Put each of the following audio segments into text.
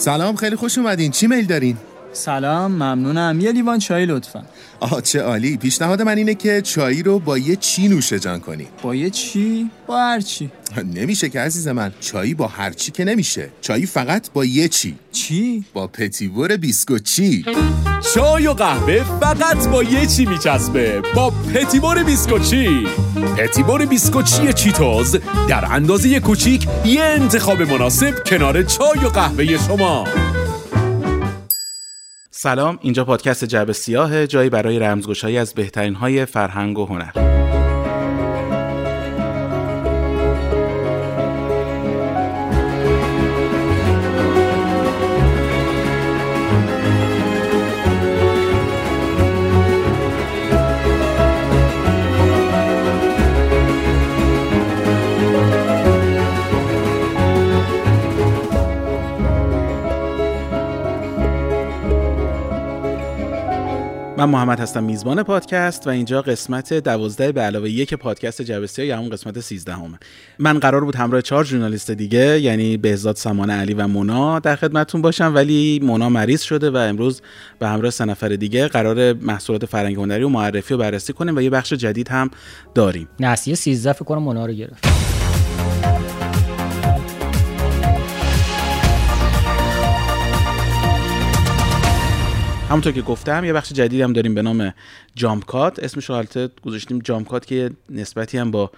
سلام خیلی خوش اومدین. چی میل دارین؟ سلام ممنونم. یه لیوان چای لطفا. آه چه عالی. پیشنهاد من اینه که چای رو با یه چی نوشه جان کنی. با یه چی؟ با هر چی. نمیشه که عزیز من. چایی با هر چی که نمیشه. چایی فقط با یه چی. چی؟ با پتیور بیسکوچی چای و قهوه فقط با یه چی میچسبه. با پتیبور بیسکوچی. پتیبور بیسکوچی چیتوز در اندازه کوچیک یه انتخاب مناسب کنار چای و قهوه شما. سلام اینجا پادکست جعب سیاه جایی برای رمزگشایی از بهترین های فرهنگ و هنر. من محمد هستم میزبان پادکست و اینجا قسمت دوازده به علاوه یک پادکست جبستی یا همون قسمت سیزده همه. من قرار بود همراه چهار ژورنالیست دیگه یعنی بهزاد سمانه علی و مونا در خدمتتون باشم ولی مونا مریض شده و امروز به همراه سه نفر دیگه قرار محصولات فرهنگی هنری و معرفی و بررسی کنیم و یه بخش جدید هم داریم نسیه 13 فکر کنم مونا رو گرفت همونطور که گفتم یه بخش جدید هم داریم به نام جامکات اسمش رو حالت گذاشتیم جامکات که نسبتی هم با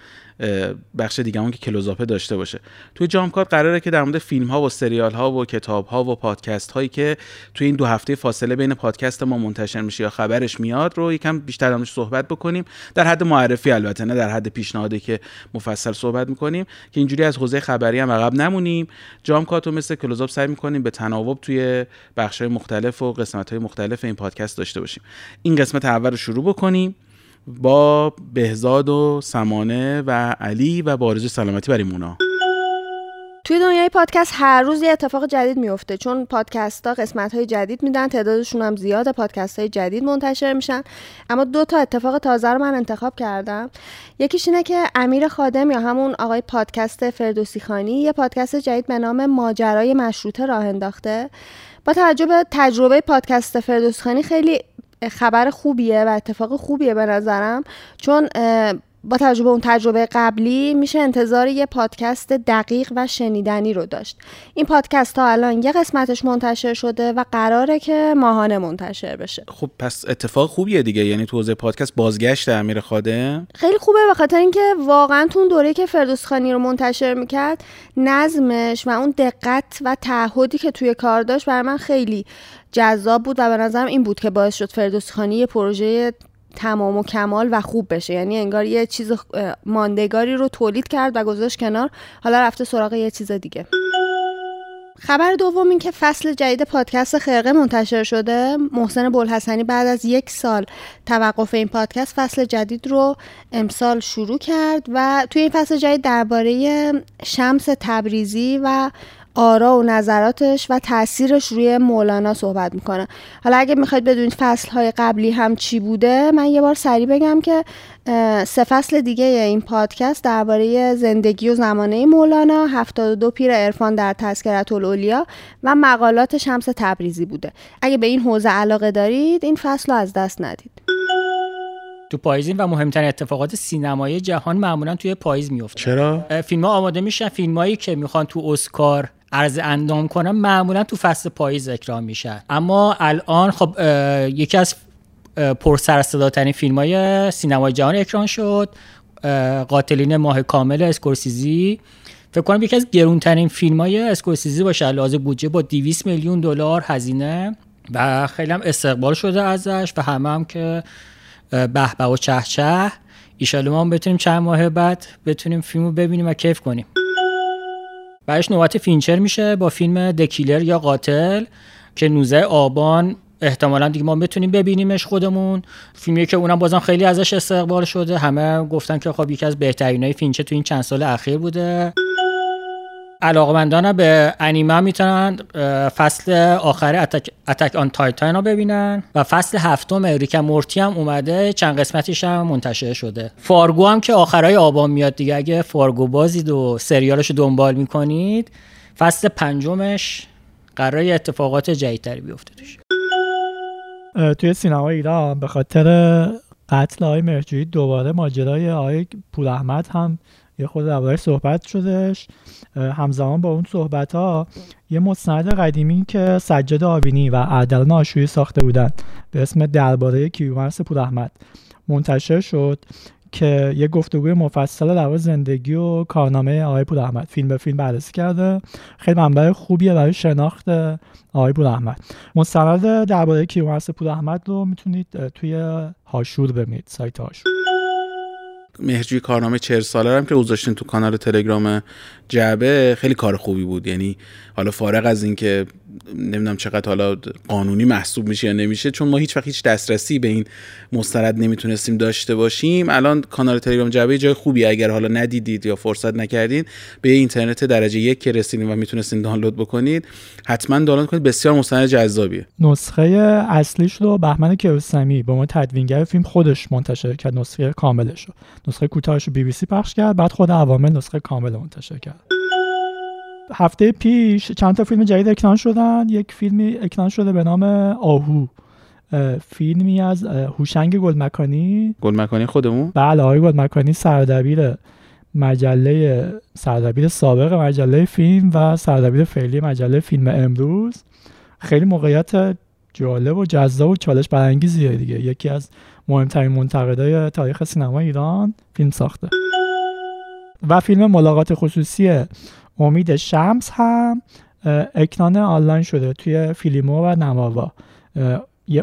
بخش دیگه که کلوزاپه داشته باشه. توی جامکات قراره که در مورد فیلم ها و سریال ها و کتاب ها و پادکست هایی که توی این دو هفته فاصله بین پادکست ما منتشر میشه یا خبرش میاد رو یکم بیشتر درمونش صحبت بکنیم. در حد معرفی البته نه در حد پیشنهادی که مفصل صحبت می‌کنیم که اینجوری از حوزه خبری هم عقب نمونیم. جامکات رو مثل کلوزاپ سعی می‌کنیم به تناوب توی بخش های مختلف و قسمت های مختلف این پادکست داشته باشیم. این قسمت اول رو شروع بکنیم. با بهزاد و سمانه و علی و بارز سلامتی برای مونا توی دنیای پادکست هر روز یه اتفاق جدید میفته چون پادکست ها قسمت های جدید میدن تعدادشون هم زیاده پادکست های جدید منتشر میشن. اما دو تا اتفاق تازه رو من انتخاب کردم. یکیش اینه که امیر خادم یا همون آقای پادکست فردوسی خانی یه پادکست جدید به نام ماجرای مشروطه راه انداخته. با توجه به تجربه پادکست فردوسی خانی خیلی خبر خوبیه و اتفاق خوبیه به نظرم. چون با تجربه اون تجربه قبلی میشه انتظار یه پادکست دقیق و شنیدنی رو داشت. این پادکست ها الان یه قسمتش منتشر شده و قراره که ماهانه منتشر بشه. خب پس اتفاق خوبیه دیگه. یعنی تو حوزه پادکست بازگشت امیر خادم خیلی خوبه به خاطر اینکه واقعا تو اون دوره که فردوس خانی رو منتشر می‌کرد نظمش و اون دقت و تعهدی که توی کار داشت برای من خیلی جذاب بود و به نظرم این بود که باعث شد فردوس خانی یه پروژه تمام و کمال و خوب بشه. یعنی انگار یه چیز ماندگاری رو تولید کرد و گذاشت کنار. حالا رفته سراغ یه چیز دیگه. خبر دوم این که فصل جدید پادکست خرقه منتشر شده. محسن بلحسنی بعد از یک سال توقف این پادکست فصل جدید رو امسال شروع کرد و توی این فصل جدید درباره شمس تبریزی و آرا و نظراتش و تاثیرش روی مولانا صحبت می‌کنه. حالا اگه می‌خواید بدونید فصل های قبلی هم چی بوده من یه بار سریع بگم که سه فصل دیگه این پادکست درباره زندگی و زمانه مولانا 72 پیر عرفان در تذکرت الاولیا و مقالات شمس تبریزی بوده. اگه به این حوزه علاقه دارید این فصل رو از دست ندید. تو پاییزین و مهمترین اتفاقات سینمایی جهان معمولا توی پاییز میفته چرا؟ فیلم ها آماده میشن. فیلمایی که می‌خوان تو اسکار عرض اندام کنن معمولا تو فصل پاییز اکران میشن اما الان خب یکی از پر سر صداترین فیلم های سینمای جهان اکران شد. قاتلین ماه کامل اسکورسیزی. فکر کنم یکی از گرونترین فیلم های اسکورسیزی باشه. لازم بودجه با 200 میلیون دلار هزینه. و خیلی هم استقبال شده ازش و همه هم که به‌به و چه‌چه. ایشالا ما بتونیم چند ماه بعد بتونیم فیلم رو ببینیم و کیف کنیم. بعدش نوبت فینچر میشه با فیلم The Killer یا قاتل که 19 آبان احتمالا دیگه ما بتونیم ببینیمش خودمون. فیلمی که اونم بازم خیلی ازش استقبال شده. همه گفتن که خب یکی از بهترینای فینچر تو این چند سال اخیر بوده. علاقمندان به انیمه می‌تونن فصل آخر Attack, Attack on Titan رو ببینن. و فصل هفتم ریک و مورتی هم اومده چند قسمتیش هم منتشر شده. فارگو هم که آخرای آبان میاد دیگه اگه فارگو بازید و سریالش رو دنبال می‌کنید فصل پنجمش قرار اتفاقات جدیدتری بیفته توی سینما ایران به خاطر قتل آقای مهرجویی دوباره ماجرای آقای پول احمد هم یه خود درباره صحبت شدش همزمان با اون صحبت ها یه مستند قدیمی که سجاد آبینی و عدلان آشویی ساخته بودن به اسم درباره کیومرس پول احمد منتشر شد که یه گفتگوی مفصل در زندگی و کارنامه آقای پور احمد فیلم به فیلم بررسی کرده. خیلی منبع خوبیه برای شناخت آقای پور احمد مستند درباره کیومرث پور احمد رو می‌تونید توی هاشور ببینید سایت هاشور. مهرجوی کارنامه چهر ساله هم که گذاشتین تو کانال تلگرام جعبه خیلی کار خوبی بود. یعنی حالا فارغ از اینکه نمی‌دونم چقدر حالا قانونی محسوب میشه یا نمیشه چون ما هیچ وقت هیچ دسترسی به این مستند نمی‌تونستیم داشته باشیم. الان کانال تلگرام جعبه جای خوبی اگر حالا ندیدید یا فرصت نکردین به اینترنت درجه یک که رسیدین و می‌تونستین دانلود بکنید حتما دانلود کنید. بسیار مستند جذابیه. نسخه اصلیش رو بهمن کیوسمی به ما تدوینگر فیلم خودش منتشر کرد نسخه کاملش رو. نسخه کوتاهش رو بی بی سی پخش کرد بعد خود عوامل نسخه کامل منتشر کرد. هفته پیش چند تا فیلم جدید اکران شدن. یک فیلمی اکران شده به نام آهو. فیلمی از هوشنگ گلمکانی. گلمکانی خودمون؟ بله آقای گلمکانی سردبیر مجله سردبیر سابق مجله فیلم و سردبیر فعلی مجله فیلم امروز. خیلی موقعیت جالب و جذاب و چالش برانگیزیه دیگه. یکی از مهمترین منتقدای تاریخ سینما ایران فیلم ساخته. و فیلم ملاقات خصوصی امید شمس هم اکران آنلاین شده توی فیلیمو و نماوا.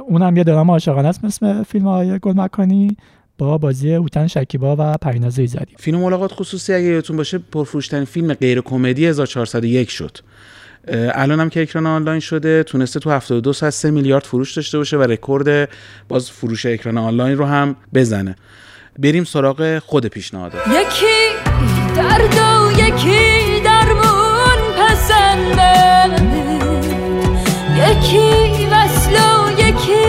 اونم یه درام عاشقانه است مثل فیلم های گلمکانی با بازی هوتن شکیبا و پریناز ایزدیار فیلم ملاقات خصوصی اگه یادتون باشه پرفروشترین فیلم غیر کمدی 1401 شد. الان هم که اکران آنلاین شده تونسته تو 72 ساعت 3 میلیارد فروش داشته باشه و رکورد باز فروش اکران آنلاین رو هم بزنه. بریم سراغ خود پیشنهاد. یکی درد و یکی یکی وصل و یکی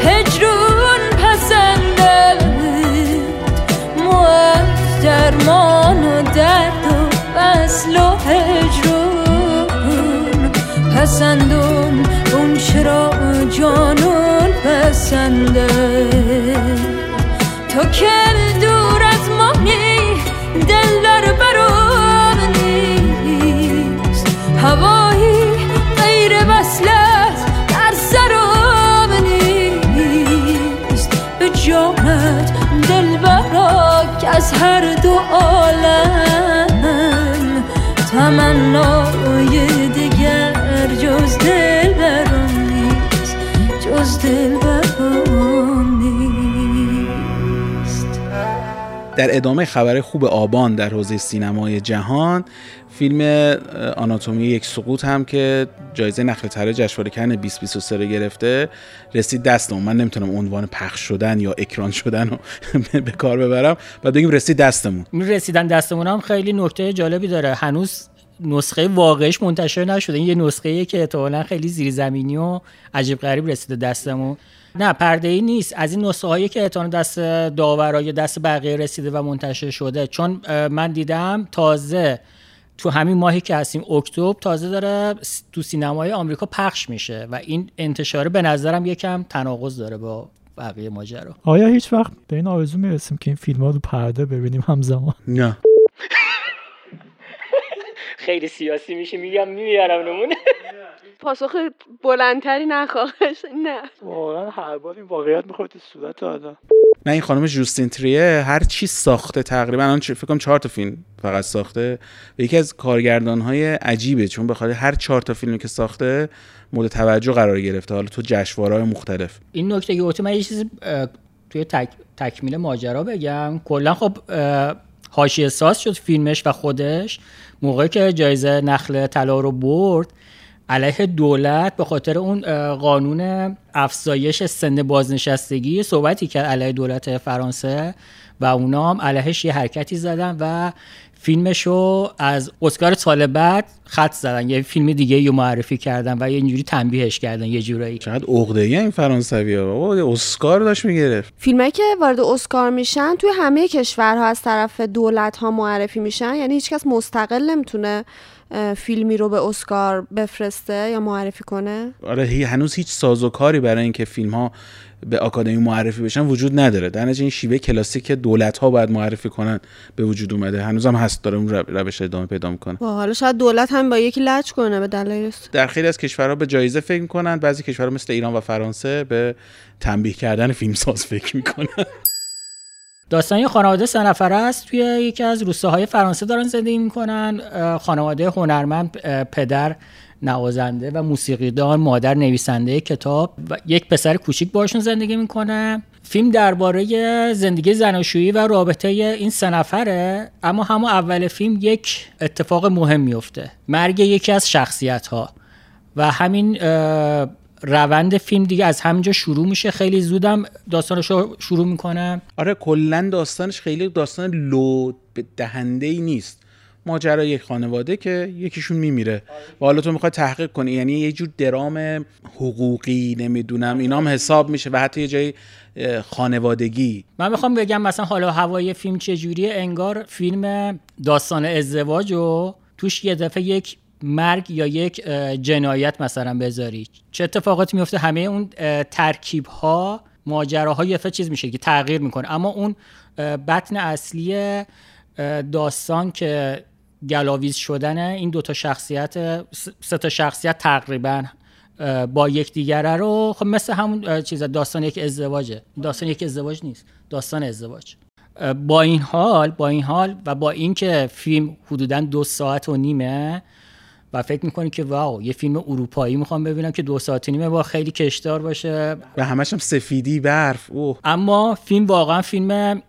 هجرون پسنده مو درمان و درد و وصل و هجرون پسندون اون چرا جانون پسنده. تو که براک از هر در ادامه خبر خوب آبان در حوزه سینمای جهان فیلم آناتومی یک سقوط هم که جایزه نخل طلای جشنواره کن 2023 رو گرفته رسید دستمون من نمی‌تونم عنوان پخش شدن یا اکران شدن رو به کار ببرم. و بگیم رسید دستمون. رسیدن دستمون هم خیلی نکته جالبی داره. هنوز نسخه واقعش منتشر نشده. این یه نسخه که احتمالا خیلی زیرزمینی و عجیب غریب رسیده دستمون. نه پرده ای نیست. از این نسخه هایی که احتمالا دست داورای دست بقیه رسیده و منتشر شده چون من دیدم تازه تو همین ماهی که هستیم اکتبر تازه داره تو سینمای آمریکا پخش میشه و این انتشاره به نظرم یکم تناقض داره با بقیه ماجرا. آیا هیچ وقت به این آرزو می‌رسیم که این فیلم ها رو پرده ببینیم همزمان؟ نه. خیلی سیاسی میشه میگم میارم نمونه. پاسخ بلندتری نخواهش نه. واقعا هر بار این واقعیت می‌خواد تو صورت آدم. نه این خانم جوستین تریه هر چی ساخته تقریبا الان فکر کنم چهار تا فیلم فقط ساخته. و یکی از کارگردان های عجیبه چون بخاطر هر چهار تا فیلمی که ساخته مورد توجه قرار گرفته. حالا تو جشنواره‌های مختلف. این نکته که من یه چیزی توی تک... تکمیل ماجرا بگم. کلا خب حاشیه ساز شد فیلمش و خودش موقعی که جایزه نخل طلا رو برد علیه دولت به خاطر اون قانون افزایش سن بازنشستگی صحبتی که علیه دولت فرانسه و اونا هم علیهش یه حرکتی زدن و فیلمشو از اسکار سال بعد خط زدن. یه فیلم دیگه رو معرفی کردن و یه اینجوری تنبیهش کردن یه جورایی. چقدر عقده این فرانسوی ها بابا اسکار داشت می‌گرفت. فیلمایی که وارد اسکار میشن توی همه کشورها از طرف دولت ها معرفی میشن یعنی هیچکس مستقل نمی‌تونه فیلمی رو به اسکار بفرسته یا معرفی کنه؟ آره هی- هنوز هیچ سازوکاری برای اینکه فیلم ها به آکادمی معرفی بشن وجود نداره. در نتیجه این شیوه کلاسیک دولت ها باید معرفی کنن به وجود اومده. هنوز هم هست داره اون رو- روش ادامه پیدا می‌کنه. و حالا شاید دولت هم با یکی لج کنه به دلایل. در خیلی از کشورها به جایزه فکر می‌کنن بعضی کشورها مثل ایران و فرانسه به تنبیه کردن فیلمساز فکر می‌کنن. داستان یه خانواده سه نفره است. توی یکی از روستاهای فرانسه دارن زندگی می‌کنن. خانواده هنرمند پدر نوازنده و موسیقیدان مادر نویسنده کتاب و یک پسر کوچیک باشون زندگی می‌کنه. فیلم درباره زندگی زناشویی و رابطه این سه نفره اما همون اول فیلم یک اتفاق مهم میفته مرگ یکی از شخصیت ها و همین روند فیلم دیگه از همینجا شروع میشه. خیلی زودم داستانش رو شروع می‌کنم آره کلا داستانش خیلی داستان لو دهنده ای نیست. ماجرا یک خانواده که یکیشون میمیره. و حالا تو می‌خوای تحقیق کنی یعنی یه جور درام حقوقی نمی‌دونم اینام حساب میشه و حتی یه جای خانوادگی. من می‌خوام بگم مثلا حالا هوای فیلم چجوریه؟ انگار فیلم داستان ازدواج و توش یه دفعه یک مرگ یا یک جنایت مثلا بذاری. چه اتفاقاتی میفته؟ همه اون ترکیب ها ماجراها یه چیز میشه که تغییر می‌کنه. اما اون بطن اصلی داستان که گلاویز شدن این دوتا شخصیت سه تا شخصیت تقریبا با یکدیگره رو خب مثل همون چیز داستان یک ازدواجه. داستان یک ازدواج نیست. داستان ازدواج. با این حال با این حال و با اینکه فیلم حدودا دو ساعت و نیمه و فکر می‌کنی که واو یه فیلم اروپایی می‌خوام ببینم که دو ساعت و نیمه با خیلی کشدار باشه. و همش هم سفیدی برف اوه. اما فیلم واقعا فیلم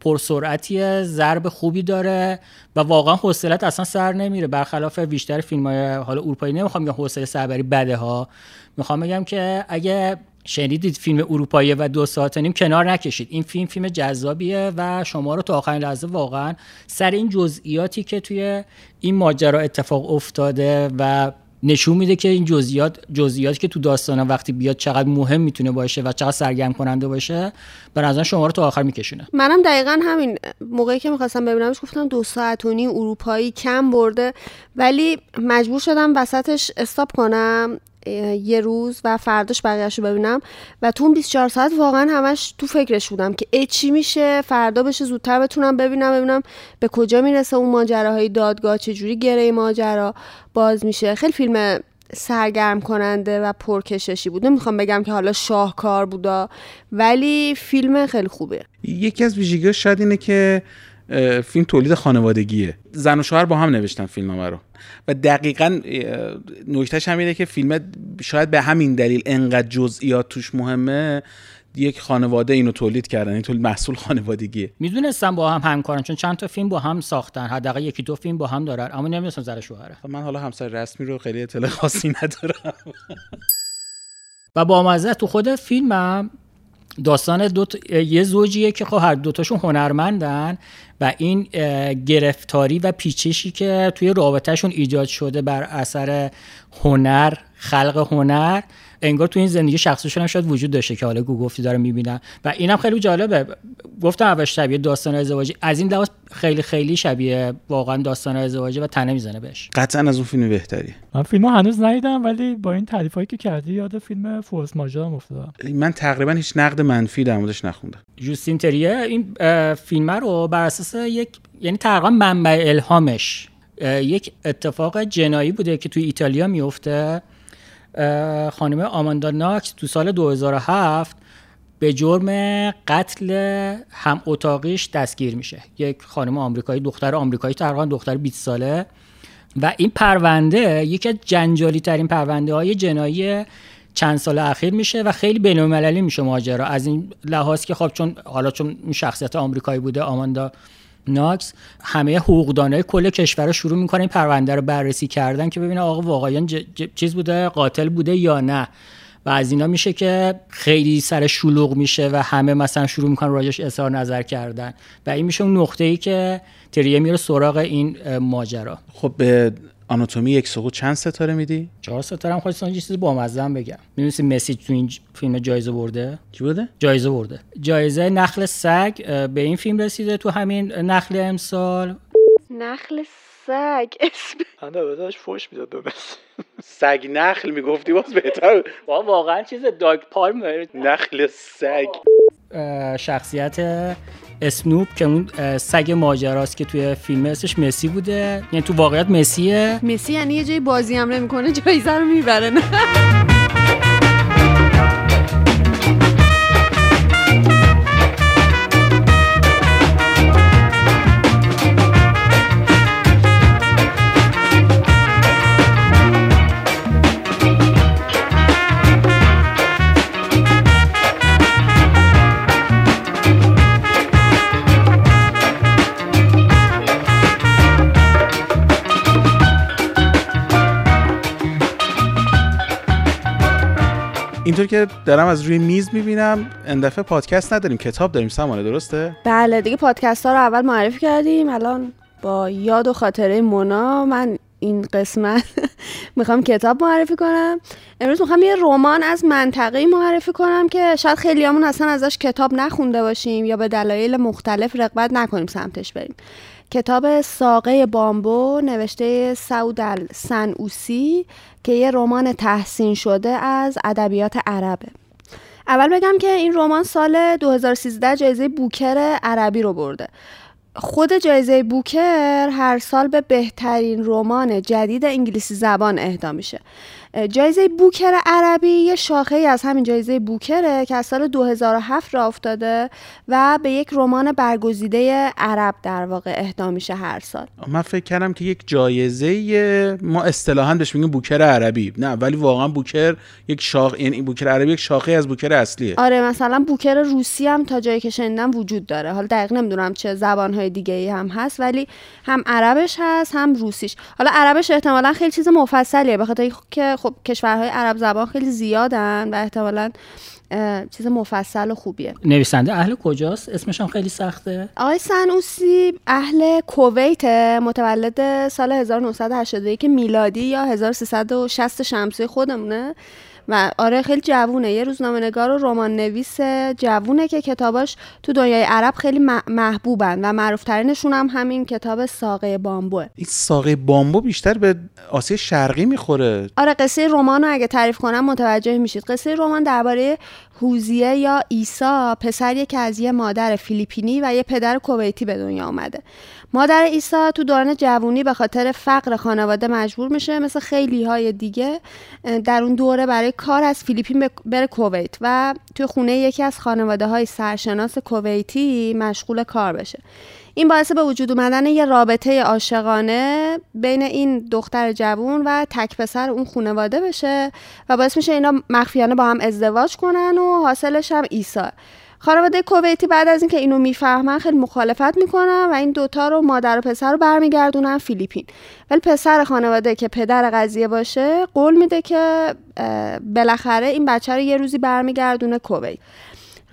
پرسرعتیه ضرب خوبی داره و واقعا حوصلت اصلا سر نمیره. برخلاف بیشتر فیلم های حالا اروپایی نمی‌خوام بگم حوصله سربری بده ها. می‌خوام بگم که اگه شنیدید فیلم اروپایی و دو ساعت نیم کنار نکشید. این فیلم فیلم جذابیه و شما رو تا آخرین لحظه واقعا سر این جزئیاتی که توی این ماجرا اتفاق افتاده و نشون میده که این جزئیات جزئیاتی که تو داستان وقتی بیاد چقدر مهم می‌تونه باشه و چقدر سرگرم کننده باشه به نظر شما رو تا آخر میکشونه. منم دقیقا همین موقعی که می‌خواستم ببینمش گفتم دو ساعت و نیم اروپایی کم برده ولی مجبور شدم وسطش استاپ کنم. یه روز و فرداش بقیهش ببینم. و تو اون 24 ساعت واقعا همش تو فکرش بودم که ای چی میشه؟ فردا بشه زودتر بتونم ببینم ببینم به کجا می‌رسه اون ماجراهای دادگاه چجوری گره ماجرا باز میشه. خیلی فیلم سرگرم کننده و پرکششی بود. نمی‌خوام بگم که حالا شاهکار بودا ولی فیلم خیلی خوبه. یکی از ویژگی‌هاش شاید اینه که فیلم تولید خانوادگیه. زن و شوهر با هم نوشتن فیلمنامه رو. و دقیقا نکتهش هم اینه که فیلم شاید به همین دلیل انقدر جزئیات توش مهمه یک خانواده اینو تولید کردن. این تولید محصول خانوادگیه. می‌دونستم با هم همکارن چون چند تا فیلم با هم ساختن. حداقل یکی دو فیلم با هم دارن. اما نمی‌دونستم زن و شوهره. خب من حالا همسر رسمی رو خیلی اطلاع خاصی ندارم. و با مزه تو خود فیلمم داستان دو تا- یه زوجیه که خب هر دوتاشون هنرمندن و این گرفتاری و پیچشی که توی رابطهشون ایجاد شده بر اثر هنر خلق هنر انگار تو این زندگی شخصیشون هم شاید وجود داشته که حالا گو گفتی داره می‌بینن. و اینم خیلی جالبه. گفتم اول شبیه داستان ازدواجی. از این لحاظ خیلی خیلی شبیه واقعا داستان ازدواجی و تنه می‌زنه بهش. قطعا از اون فیلم بهتری. من فیلمو هنوز ندیدم ولی با این تعریف هایی که کردی یاد فیلم فورس ماژورم افتادم. من تقریبا هیچ نقد منفی در موردش نخوندم. جوستین تریه این فیلم رو بر اساس یک یعنی تقریبا منبع الهامش یک اتفاق جنایی بوده که توی ایتالیا میفته خانم آماندا ناکس تو سال 2007 به جرم قتل هم اتاقیش دستگیر میشه. یک خانم آمریکایی دختر آمریکایی تقریبا دختر 20 ساله. و این پرونده یکی از جنجالی ترین پرونده های جنایی چند سال اخیر میشه و خیلی بین المللی میشه ماجرا. از این لحاظ که خب چون حالا چون شخصیت آمریکایی بوده آماندا ناکس همه حقوقدانای کل کشور رو شروع می‌کنن این پرونده رو بررسی کردن که ببینه آقا واقعا چیز بوده؟ قاتل بوده یا نه؟ و از اینا میشه که خیلی سر شلوغ میشه و همه مثلا شروع می‌کنن راجش اظهار نظر کردن. و این میشه اون نقطه ای که تریه میره سراغ این ماجرا. خب به آناتومی یک سقوط چند ستاره میدی؟ چهار ستاره هم خواستم یه چیزی بامزه هم بگم. می‌دونستی مسی تو این فیلم جایزه برده؟ کی بوده؟ جایزه برده. جایزه نخل سگ به این فیلم رسیده تو همین نخل امسال. نخل سگ اسم. من بهش فوش می‌داد به سگ نخل می‌گفتی باز بهتر با واقعا چیز داگ پالم. نخل سگ. شخصیت اسنوپ که اون سگ ماجراست که توی فیلم اسمش مسی بوده. یعنی تو واقعیت مسیه. مسی یعنی یه جای بازی هم نمی‌کنه جایزه رو می‌بره. اینطور که دارم از روی میز می‌بینم این دفعه پادکست نداریم کتاب داریم سمانه درسته؟ بله دیگه پادکست ها رو اول معرفی کردیم الان با یاد و خاطره مونا من این قسمت می‌خوام کتاب معرفی کنم. امروز می‌خوام یه رمان از منطقه معرفی کنم که شاید خیلیامون اصلا ازش کتاب نخونده باشیم یا به دلایل مختلف رغبت نکنیم سمتش بریم. کتاب ساقه بامبو نوشته سعود سنوسی که یه رمان تحسین شده از ادبیات عربه اول بگم که این رمان سال 2013 جایزه بوکر عربی رو برده. خود جایزه بوکر هر سال به بهترین رمان جدید انگلیسی زبان اهدا میشه. جایزه بوکر عربی یه شاخه ای از همین جایزه بوکره که از سال 2007 را افتاده و به یک رمان برگزیده عرب در واقع اهدا میشه هر سال. من فکر کردم که یک جایزه ما اصطلاحا بهش میگیم بوکر عربی. نه ولی واقعا بوکر یک شاخ یعنی بوکر عربی یک شاخه از بوکر اصلیه. آره مثلا بوکر روسی هم تا جایی که شنیدم وجود داره. حالا دقیق نمی‌دونم چه زبانهای دیگه ای هم هست ولی هم عربش هست هم روسیش. حالا عربش احتمالا خیلی چیز مفصلیه به خاطر که خب کشورهای عرب زبان خیلی زیادن و احتمالا چیز مفصل و خوبیه. نویسنده اهل کجاست؟ اسمش هم خیلی سخته. آقای سنوسی اهل کویت متولد سال 1981 میلادی یا 1360 شمسی خودمونه. و آره خیلی جوونه. یه روزنامه نگار و رمان نویس جوونه که کتاباش تو دنیای عرب خیلی محبوبن و معروفترینشون هم همین کتاب ساقه بامبوه. این ساقه بامبو بیشتر به آسیا شرقی می‌خوره. آره قصه رمان رو اگه تعریف کنم متوجه میشید. قصه رمان درباره هوزیه یا ایسا پسری که از یه مادر فیلیپینی و یه پدر کویتی به دنیا آمده مادر ایسا تو دوران جوونی به خاطر فقر خانواده مجبور میشه مثل خیلی های دیگه در اون دوره برای کار از فیلیپین بره کویت و توی خونه یکی از خانواده های سرشناس کویتی مشغول کار بشه. این باعث به وجود اومدن یه رابطه عاشقانه بین این دختر جوون و تک پسر اون خانواده بشه و باعث میشه اینا مخفیانه با هم ازدواج کنن و حاصلش هم ایسا خانواده کویتی بعد از اینکه اینو می‌فهمن خیلی مخالفت می‌کنن و این دوتا رو مادر و پسر رو برمیگردونن فیلیپین. ولی پسر خانواده که پدر قضیه باشه قول میده که بالاخره این بچه رو یه روزی برمیگردونه کویت.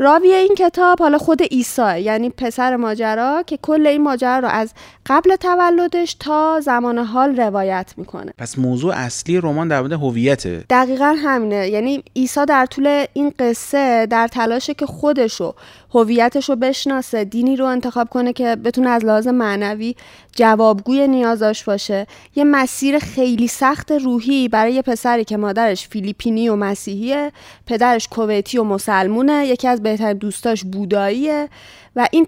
راوی این کتاب حالا خود عیسی یعنی پسر ماجرا که کل این ماجرا رو از قبل تولدش تا زمان حال روایت می‌کنه. پس موضوع اصلی رمان در مورد هویته. دقیقا همینه. یعنی عیسی در طول این قصه در تلاشه که خودشو هویتش رو بشناسه دینی رو انتخاب کنه که بتونه از لحاظ معنوی جوابگوی نیازاش باشه. یه مسیر خیلی سخت روحی برای یه پسری که مادرش فیلیپینی و مسیحیه پدرش کویتی و مسلمونه یکی از بهترین دوستاش بوداییه. و این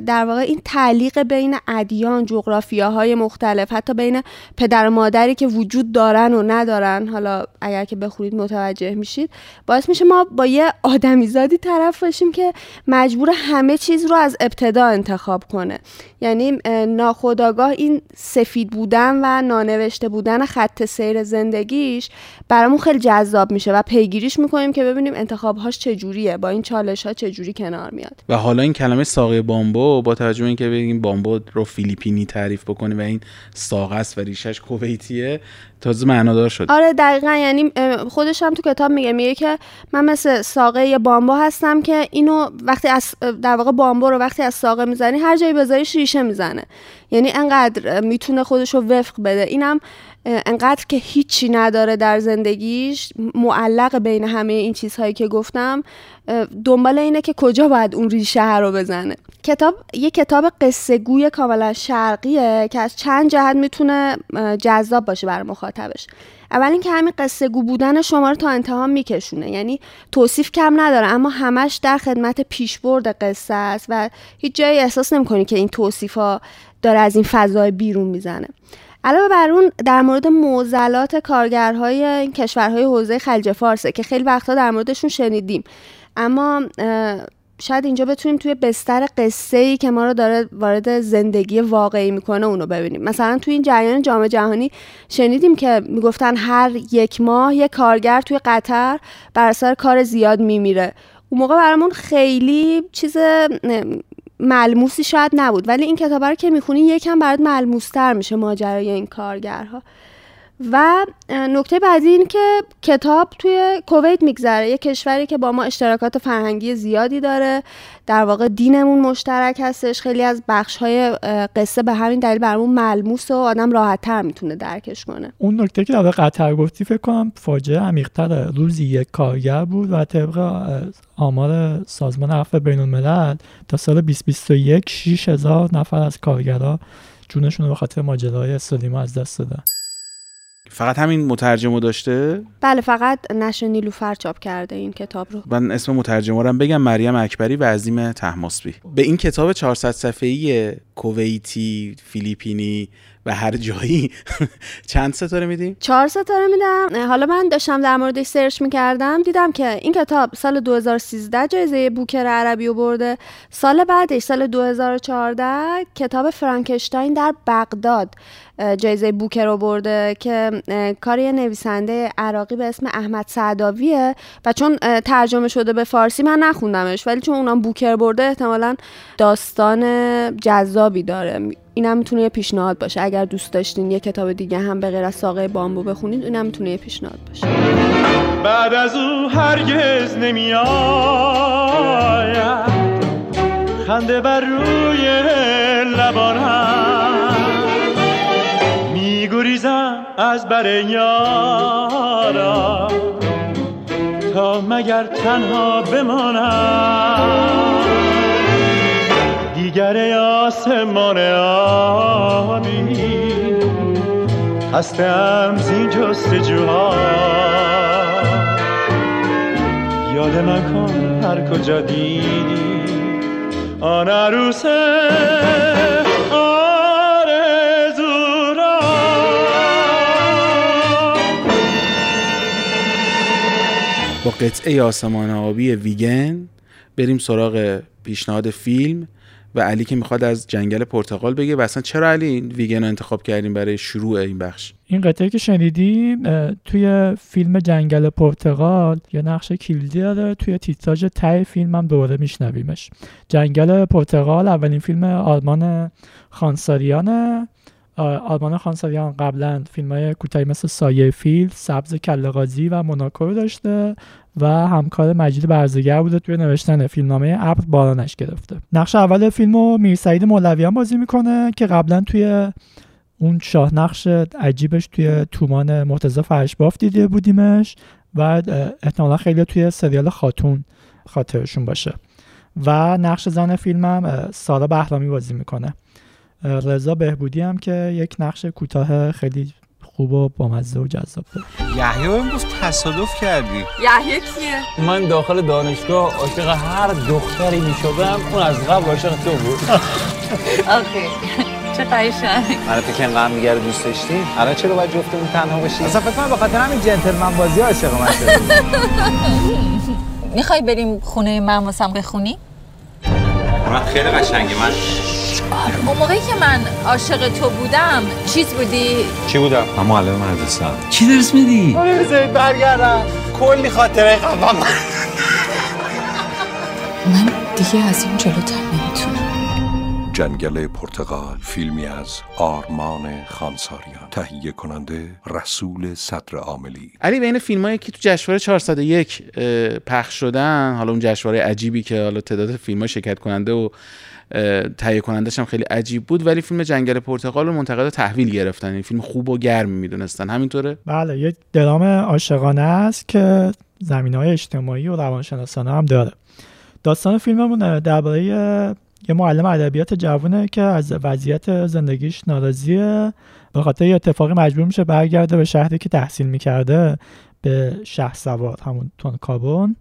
در واقع این تعلیق بین ادیان جغرافیاهای مختلف حتی بین پدر و مادری که وجود دارن و ندارن حالا اگر که بخونید متوجه میشید باعث میشه ما با یه آدمیزادی طرف باشیم که مجبور همه چیز رو از ابتدا انتخاب کنه. یعنی اه، ناخودآگاه این سفید بودن و نانوشته بودن خط سیر زندگیش برامون خیلی جذاب میشه و پیگیریش می‌کنیم که ببینیم انتخابهاش چجوریه با این چالش ها چجوری کنار میاد. و حالا این کلمه ساقه بامبو با توجه به اینکه بگیم بامبو رو فیلیپینی تعریف بکنه و این ساقه است و ریشش کویتیه تازه معنادار شد آره دقیقا. یعنی خودش هم تو کتاب میگه میگه که من مثل ساقه یه بامبو هستم که اینو وقتی از در واقع بامبو رو وقتی از ساقه می‌زنی هر جایی بذاریش ریشه می‌زنه. یعنی انقدر می‌تونه خودش رو وفق بده. اینم انقدر که هیچی نداره در زندگیش معلق بین همه این چیزهایی که گفتم. دنبال اینه که کجا باید اون ریشه رو بزنه. کتاب یه کتاب قصه گوی کاملا شرقیه که از چند جهت می‌تونه جذاب باشه برای مخاطبش. اول اینکه همین قصه گو بودن شما رو تا انتها میکشونه. یعنی توصیف کم نداره اما همش در خدمت پیشبرد قصه است و هیچ جایی احساس نمی‌کنی که این توصیف ها داره از این فضای بیرون می‌زنه. علاوه بر اون در مورد معضلات کارگرهای این کشورهای حوزه خلیج فارسه که خیلی وقتا در موردشون شنیدیم. اما شاید اینجا بتونیم توی بستر قصه ای که ما رو داره وارد زندگی واقعی می‌کنه اونو ببینیم. مثلا توی این جریان جام جهانی شنیدیم که می‌گفتن هر یک ماه یک کارگر توی قطر بر اثر کار زیاد میمیره. اون موقع برامون خیلی چیز ملموسی شاید نبود. ولی این کتاب رو که می‌خونی یکم برات ملموستر میشه ماجرای این کارگرها. و نکته بعدی این که کتاب توی کویت میگذره یه کشوری که با ما اشتراکات فرهنگی زیادی داره در واقع دینمون مشترک هستش خیلی از بخش های قصه به همین دلیل برامون ملموس و آدم راحت تر می‌تونه درکش کنه. اون نکته که در قطر گفتی فکر کنم فاجعه عمیق‌تر روزی یک کارگر بود و طبق آمار سازمان عفو بین الملل تا سال 2021 6 هزار نفر از کارگرها جونشون رو به خاطر ماجرای استادیما از دست دادن. فقط همین مترجمو داشته؟ بله فقط نشر نیلوفر چاپ کرده این کتاب رو. من اسم مترجمه رو هم بگم مریم اکبری و عظیم تحماسبی. به این کتاب 400 صفحه‌ای کویتی فیلیپینی و هر جایی. چند ستاره میدیم چهار ستاره میدم. حالا من داشتم در موردش سرچ می‌کردم دیدم که این کتاب سال 2013 جایزه بوکر عربی رو برده. سال بعدش سال 2014 کتاب فرانکشتاین در بغداد جایزه بوکر رو برده که اه، کار یه نویسنده عراقی به اسم احمد سعداویه و چون ترجمه شده به فارسی من نخوندمش ولی چون اونم بوکر برده احتمالا داستان جذابی داره. اینم می‌تونه یه پیشنهاد باشه. اگر دوست داشتین یه کتاب دیگه هم به غیر از ساقه بامبو بخونید اینم می‌تونه یه پیشنهاد باشه. بعد از او هرگز نمیآید. خنده بر روی لبانم میگریزم از بر یارم تا مگر تنها بمانم. دیگر آسمان آبی. هستم زین جستجوها یاد من کن هر کجا دیدی. آن عروس قطعه آسمان آبی ویگن بریم سراغ پیشنهاد فیلم. و علی که می‌خواد از جنگل پرتغال بگه و اصلا چرا علی این ویگن رو انتخاب کردیم برای شروع این بخش؟ این قطعه که شنیدیم توی فیلم جنگل پرتغال یه نقش کلیدی داره. توی تیتراژ ته فیلم هم دوباره میشنویمش. جنگل پرتغال اولین فیلم آلمان خانساریانه آلمان خانساریان قبلا فیلم های کوتاهی مثل سایه فیل، سبز کله قاضی و موناکو داشته. و همکار مجید برزگر بوده توی نوشتن فیلمنامه ابر بارانش گرفته. نقش اول فیلم رو میرسعید مولویان بازی می‌کنه که قبلا توی اون شاه نقش عجیبش توی تومان مرتضی فرشباف دیده بودیمش و احتمالا خیلی توی سریال خاتون خاطرشون باشه. و نقش زن فیلمم سارا بهرامی بازی می‌کنه. رضا بهبودی هم که یک نقش کوتاه خیلی خوب و بامزه و جذاب داره یحیی امروز تصادف کردی؟ یحیی کیه؟ من داخل دانشگاه عاشق هر دختری می شدم اون از قبل عاشق تو بود. آخه چه قشنگ. من تو که انقدر میگه رو دوست داشتی؟ الان چرا باید جفتمون تنها باشی اصلا فکر کنم به خاطر همین جنتلمن بازی عاشق من شدی می‌خوای بریم خونه من واسم بخونی؟ من خیلی قشنگی من آره اون موقعی که من عاشق تو بودم چیز بودی؟ چی بودم؟ من معلم مدرسه چی درس میدی؟ بذارید برگردم کلی خاطره قبلا من دیگه از این جلوتر نمی‌تونم جنگل پرتغال فیلمی از آرمان خانساریان تهیه کننده رسول صدر عاملی علی بین فیلمایی که تو جشنواره 401 اه، پخش شدن حالا اون جشنواره عجیبی که حالا تعداد فیلم شرکت کننده و تهیه کنندش هم خیلی عجیب بود ولی فیلم جنگل پرتقال رو منتقد تحویل گرفتن. این فیلم خوب و گرم می‌دونستن. همینطوره؟ بله یک درام عاشقانه است که زمین های اجتماعی و روانشناسانه هم داره. داستان فیلممون درباره یه- یه معلم ادبیات جوونه که از وضعیت زندگیش ناراضیه. به خاطر یه اتفاقی مجبور میشه برگرده به شهری که تحصیل می‌کرده به شهر سوار همون تون کابون.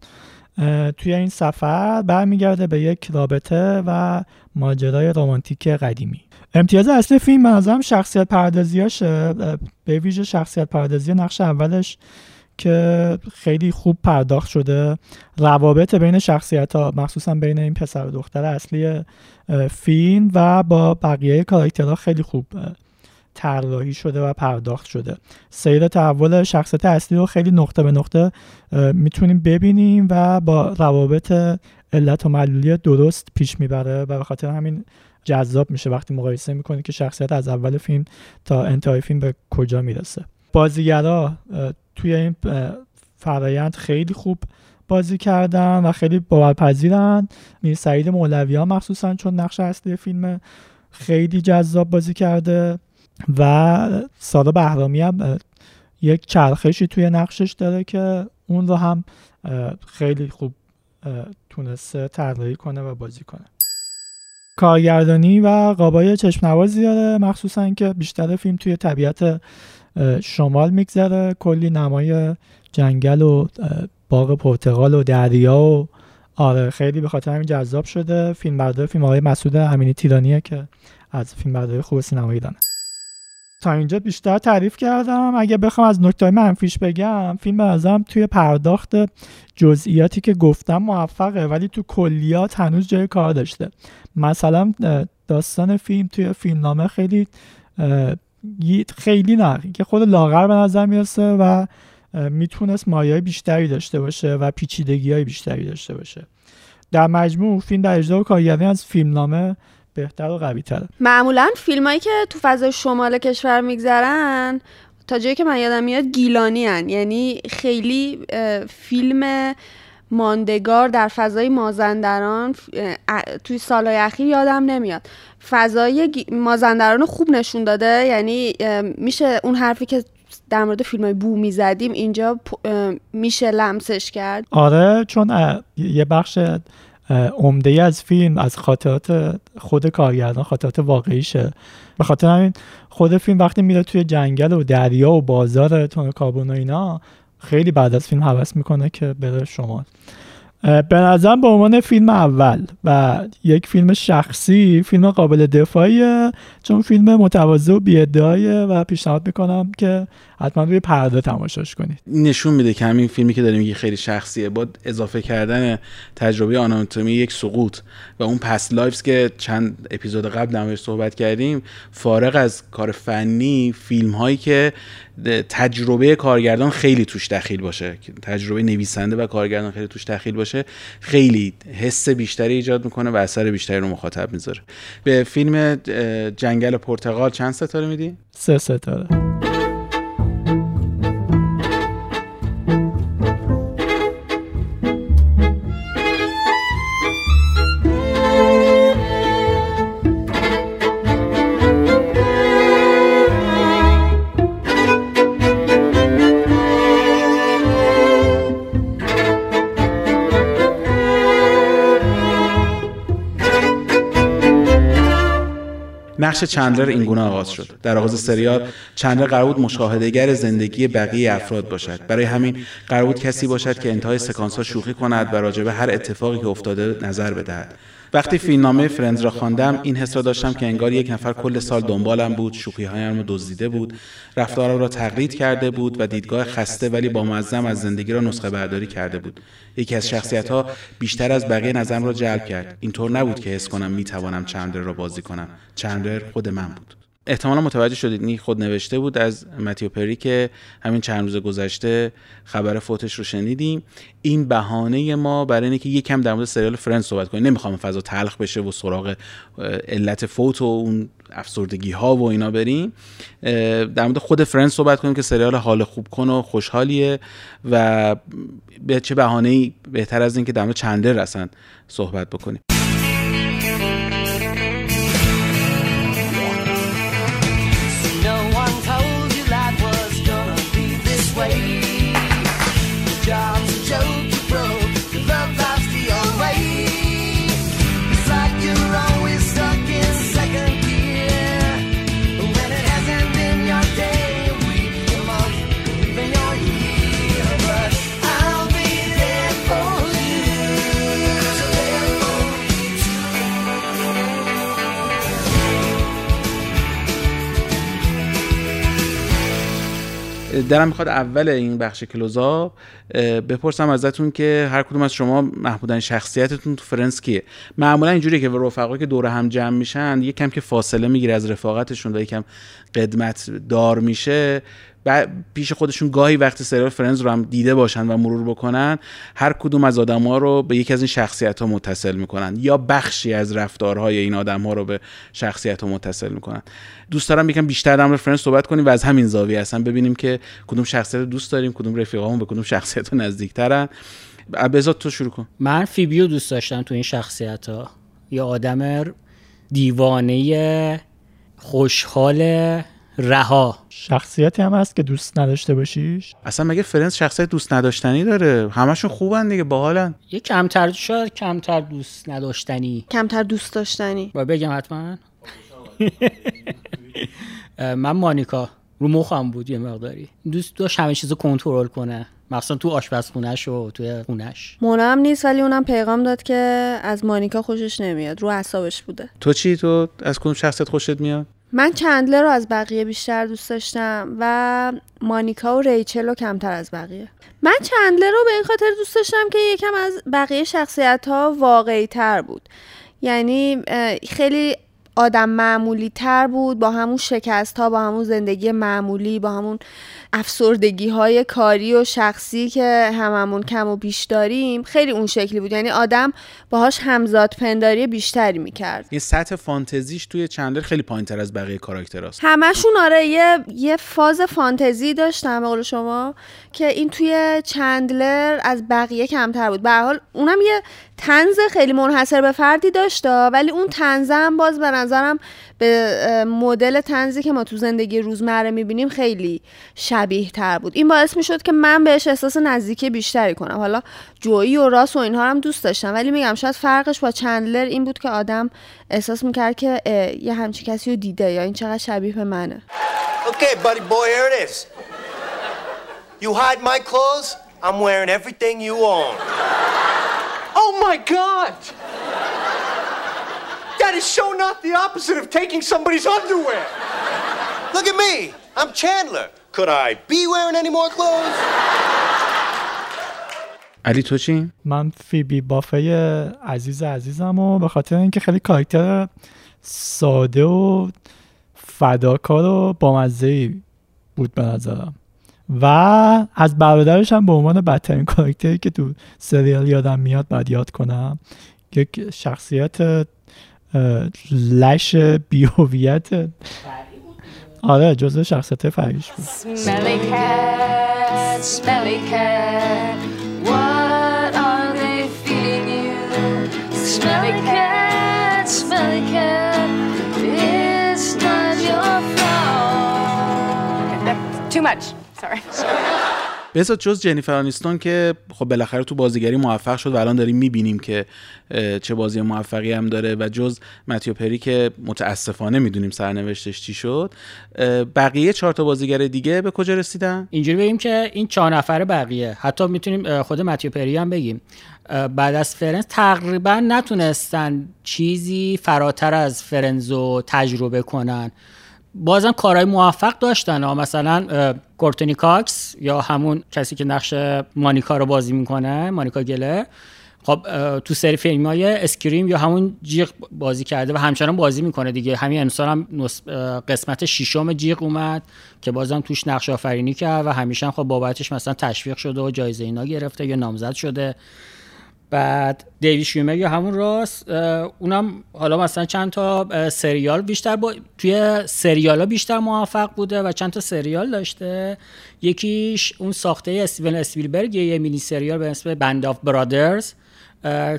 توی این سفر برمیگرده به یک رابطه و ماجرای رمانتیک قدیمی. امتیاز اصلی فیلم به نظرم شخصیت پردازیاشه به ویژه شخصیت پردازی نقش اولش که خیلی خوب پرداخت شده. روابط بین شخصیت ها مخصوصا بین این پسر و دختر اصلی فیلم و با بقیه کاراکترها خیلی خوب. طراحی شده و پرداخت شده. سیر تحول شخصیت اصلی رو خیلی نقطه به نقطه می‌تونیم ببینیم و با روابط علت و معلولی درست پیش می‌بره و به خاطر همین جذاب میشه وقتی مقایسه می‌کنی که شخصیت از اول فیلم تا انتهای فیلم به کجا می‌رسه. بازیگرا توی این فرایند خیلی خوب بازی کردن و خیلی باورپذیرن. میر سعید مولوی مخصوصا چون نقش اصلی فیلم خیلی جذاب بازی کرده. و سارا بهرامی هم یک چرخشی توی نقشش داره که اون رو هم خیلی خوب تونسته طراحی کنه و بازی کنه. کارگردانی و قابای چشم نوازی داره مخصوصا که بیشتر فیلم توی طبیعت شمال میگذره. کلی نمای جنگل و باغ پرتغال و دریا و آره خیلی به خاطر همین جذاب شده. فیلم بردار فیلم آقای مسعود امینی تیرانیه که از فیلم برداری خوب سینمایی دانه تا اینجا بیشتر تعریف کردم. اگه بخوام از نکته منفیش بگم فیلم به نظرم توی پرداخت جزئیاتی که گفتم موفقه ولی تو کلیات هنوز جای کار داشته. مثلا داستان فیلم توی فیلمنامه خیلی خیلی نه که خود لاغر به نظر می‌رسه و می‌تونست مایه بیشتری داشته باشه و پیچیدگی های بیشتری داشته باشه. در مجموع فیلم در اجرا و کارگردانی از فیلمنامه بهتر و قوی تره معمولا فیلمایی که تو فضای شمال کشور میگذرن تا جایی که من یادم میاد گیلانی هن. یعنی خیلی فیلم ماندگار در فضای مازندران توی سالهای اخیر یادم نمیاد. فضای مازندران رو خوب نشون داده. یعنی میشه اون حرفی که در مورد فیلم های بو می‌زدیم اینجا میشه لمسش کرد. آره چون یه بخش عمده از فیلم از خاطرات خود کارگردان خاطرات واقعیشه. به خاطر همین خود فیلم وقتی میره توی جنگل و دریا و بازار تون کابون و اینا خیلی بعد از فیلم حوض می‌کنه که بره شمال. اه، به نظرم به عنوان فیلم اول و یک فیلم شخصی فیلم قابل دفاعیه چون فیلم متواضع و بی‌ادعایه و پیشنهاد می‌کنم که حتما روی پرده تماشاش کنید. نشون میده که همین فیلمی که داریم میگی خیلی شخصیه. با اضافه کردن تجربه آناتومی یک سقوط و اون پس لایفز که چند اپیزود قبل در موردش صحبت کردیم فارغ از کار فنی فیلم هایی که تجربه کارگردان خیلی توش دخیل باشه تجربه نویسنده و کارگردان خیلی توش دخیل باشه خیلی حس بیشتری ایجاد می‌کنه و اثر بیشتری رو مخاطب می‌ذاره. به فیلم جنگل پرتغال چند ستاره میدی؟ سه ستاره. نقش چندلر اینگونه آغاز شد. در آغاز سریال چندلر قرار بود مشاهدهگر زندگی بقیه افراد باشد. برای همین قرار بود کسی باشد که انتهای سکانس ها شوخی کند و راجع به هر اتفاقی که افتاده نظر بدهد. وقتی فیلمنامه فرندز را خواندم این حس را داشتم که انگار یک نفر کل سال دنبالم بود شوخی هایم را دزدیده بود رفتارم را تقلید کرده بود و دیدگاه خسته ولی با معظم از زندگی را نسخه برداری کرده بود. یکی از شخصیت ها بیشتر از بقیه نظرم را جلب کرد. اینطور نبود که حس کنم می توانم چندلر را بازی کنم. چندلر خود من بود. احتمالا متوجه شدید این خود نوشته بود از متیو پری که همین چند روز گذشته خبر فوتش رو شنیدیم. این بهانه ما برای اینه که یکم در مورد سریال فرند صحبت کنیم. نمی‌خوام فضا تلخ بشه و سراغ علت فوت و اون افسردگی ها و اینا بریم. در مورد خود فرند صحبت کنیم که سریال حال خوب کن و خوشحالیه و به چه بهانه بهتر از این که در مورد چندلر اصلا صحبت بکنیم. دلم می‌خواد اول این بخش کلوزآپ اه، بپرسم ازتون که هر کدوم از شما محبوب‌ترین شخصیتتون تو فرندز کیه معمولا اینجوریه که رفقا که دور هم جمع میشن یه کم که فاصله می‌گیره از رفاقتشون و یکم قدمت دار میشه. پیش خودشون گاهی وقتی سریال فرندز رو هم دیده باشن و مرور بکنن هر کدوم از آدم ها رو به یکی از این شخصیت ها متصل می‌کنن یا بخشی از رفتارهای این آدم ها رو به شخصیت ها متصل می‌کنن. دوست دارم یکم بیشتر در فرنز صحبت کنیم و از همین زاویه هستن ببینیم که کدوم شخصیت دوست داریم کدوم رفیقامون به کدوم شخصیت نزدیکترن. بذار تو شروع کن. من فیبیو دوست داشتم تو این شخصیت ها یه آدم دیوانه خوشحال رها. شخصیتی هم هست که دوست نداشته باشیش؟ اصلا مگه فرنز شخصیت دوست نداشتنی داره؟ همشون خوبن دیگه باحالن. یه کمتر شاید کمتر دوست نداشتنی. کمتر دوست داشتنی. باید بگم حتما. من مانیکا. رو مخم بود یه مقداری. دوست داشت همه چیزو کنترل کنه. مخصوصا تو آشپزخونهش و توی خونش مونا هم نیست ولی اونم پیغام داد که از مانیکا خوشش نمیاد. رو اعصابش بوده. تو چی؟ تو از کدوم شخصیت خوشت میاد؟ من چندلر رو از بقیه بیشتر دوست داشتم و مانیکا و ریچل رو کمتر از بقیه. من چندلر رو به این خاطر دوست داشتم که یکم از بقیه شخصیت ها واقعی تر بود. یعنی خیلی آدم معمولی تر بود با همون شکست ها با همون زندگی معمولی با همون افسردگی های کاری و شخصی که هممون کم و بیش داریم خیلی اون شکلی بود. یعنی آدم باهاش همزاد پنداری بیشتری می‌کرد. یه سطح فانتزیش توی چندلر خیلی پایینتر از بقیه کاراکتراست همشون آره یه, یه فاز فانتزی داشتن به قول شما که این توی چندلر از بقیه کمتر بود. به حال اونم یه تنز خیلی منحصر به فردی داشته ولی اون تنزه هم باز به نظرم به مدل تنزی که ما تو زندگی روزمره می‌بینیم خیلی شبیه تر بود این باعث می‌شد که من بهش احساس نزدیکی بیشتری کنم حالا جویی و راس و اینها هم دوست داشتم ولی میگم شاید فرقش با چندلر این بود که آدم احساس می‌کرد که یه همچی کسی رو دیده یا این چقدر شبیه به منه Okay, buddy boy, here it is. You hide my clothes, I'm wearing everything you own. Oh my god! Is so not the opposite of taking somebody's underwear. Look at me, I'm Chandler. Could I be wearing any more clothes? علی تو چی من فیبی بافه عزیز عزیزم و به خاطر اینکه خیلی کاراکتر ساده و فداکار و بامزه بود به نظرم و از برادرش هم به عنوان بدترین کاراکتری که تو سریال یادم میاد باید یاد کنم یک شخصیت لش بیهویت آره جزو شخصیت فریش بود Smelly cat, smelly cat, what are they feeding you? Smelly cat, smelly cat, it's not your fault. Too much. Sorry. بذار جز جنیفر آنیستون که خب بالاخره تو بازیگری موفق شد و الان داریم می‌بینیم که چه بازی موفقی هم داره و جز متیو پری که متاسفانه می‌دونیم سرنوشتش چی شد. بقیه چهار تا بازیگر دیگه به کجا رسیدن؟ اینجوری بگیم که این چهار نفره بقیه. حتی می‌تونیم خود متیو پری هم بگیم. بعد از فرنز تقریبا نتونستن چیزی فراتر از فرنز رو تجربه کنن. بازم کارهای موفق داشتن. ها. مثلا اه، کورتنی کاکس یا همون کسی که نقش مونیکا رو بازی می‌کنه مونیکا گلر. خب تو سری فیلم های Scream یا همون جیغ بازی کرده و همچنان بازی می‌کنه دیگه. همین امسال هم قسمت ششم جیغ اومد که بازم توش نقش آفرینی کرد و همیشه هم خب بابتش مثلا تشویق شده و جایزه اینا گرفته یا نامزد شده. بعد دیوید شویمر یا همون راس اونم حالا مثلا چند تا سریال بیشتر با توی سریال ها بیشتر موفق بوده و چند تا سریال داشته. یکیش اون ساخته استیون اسپیلبرگ یه مینی سریال به اسم Band of Brothers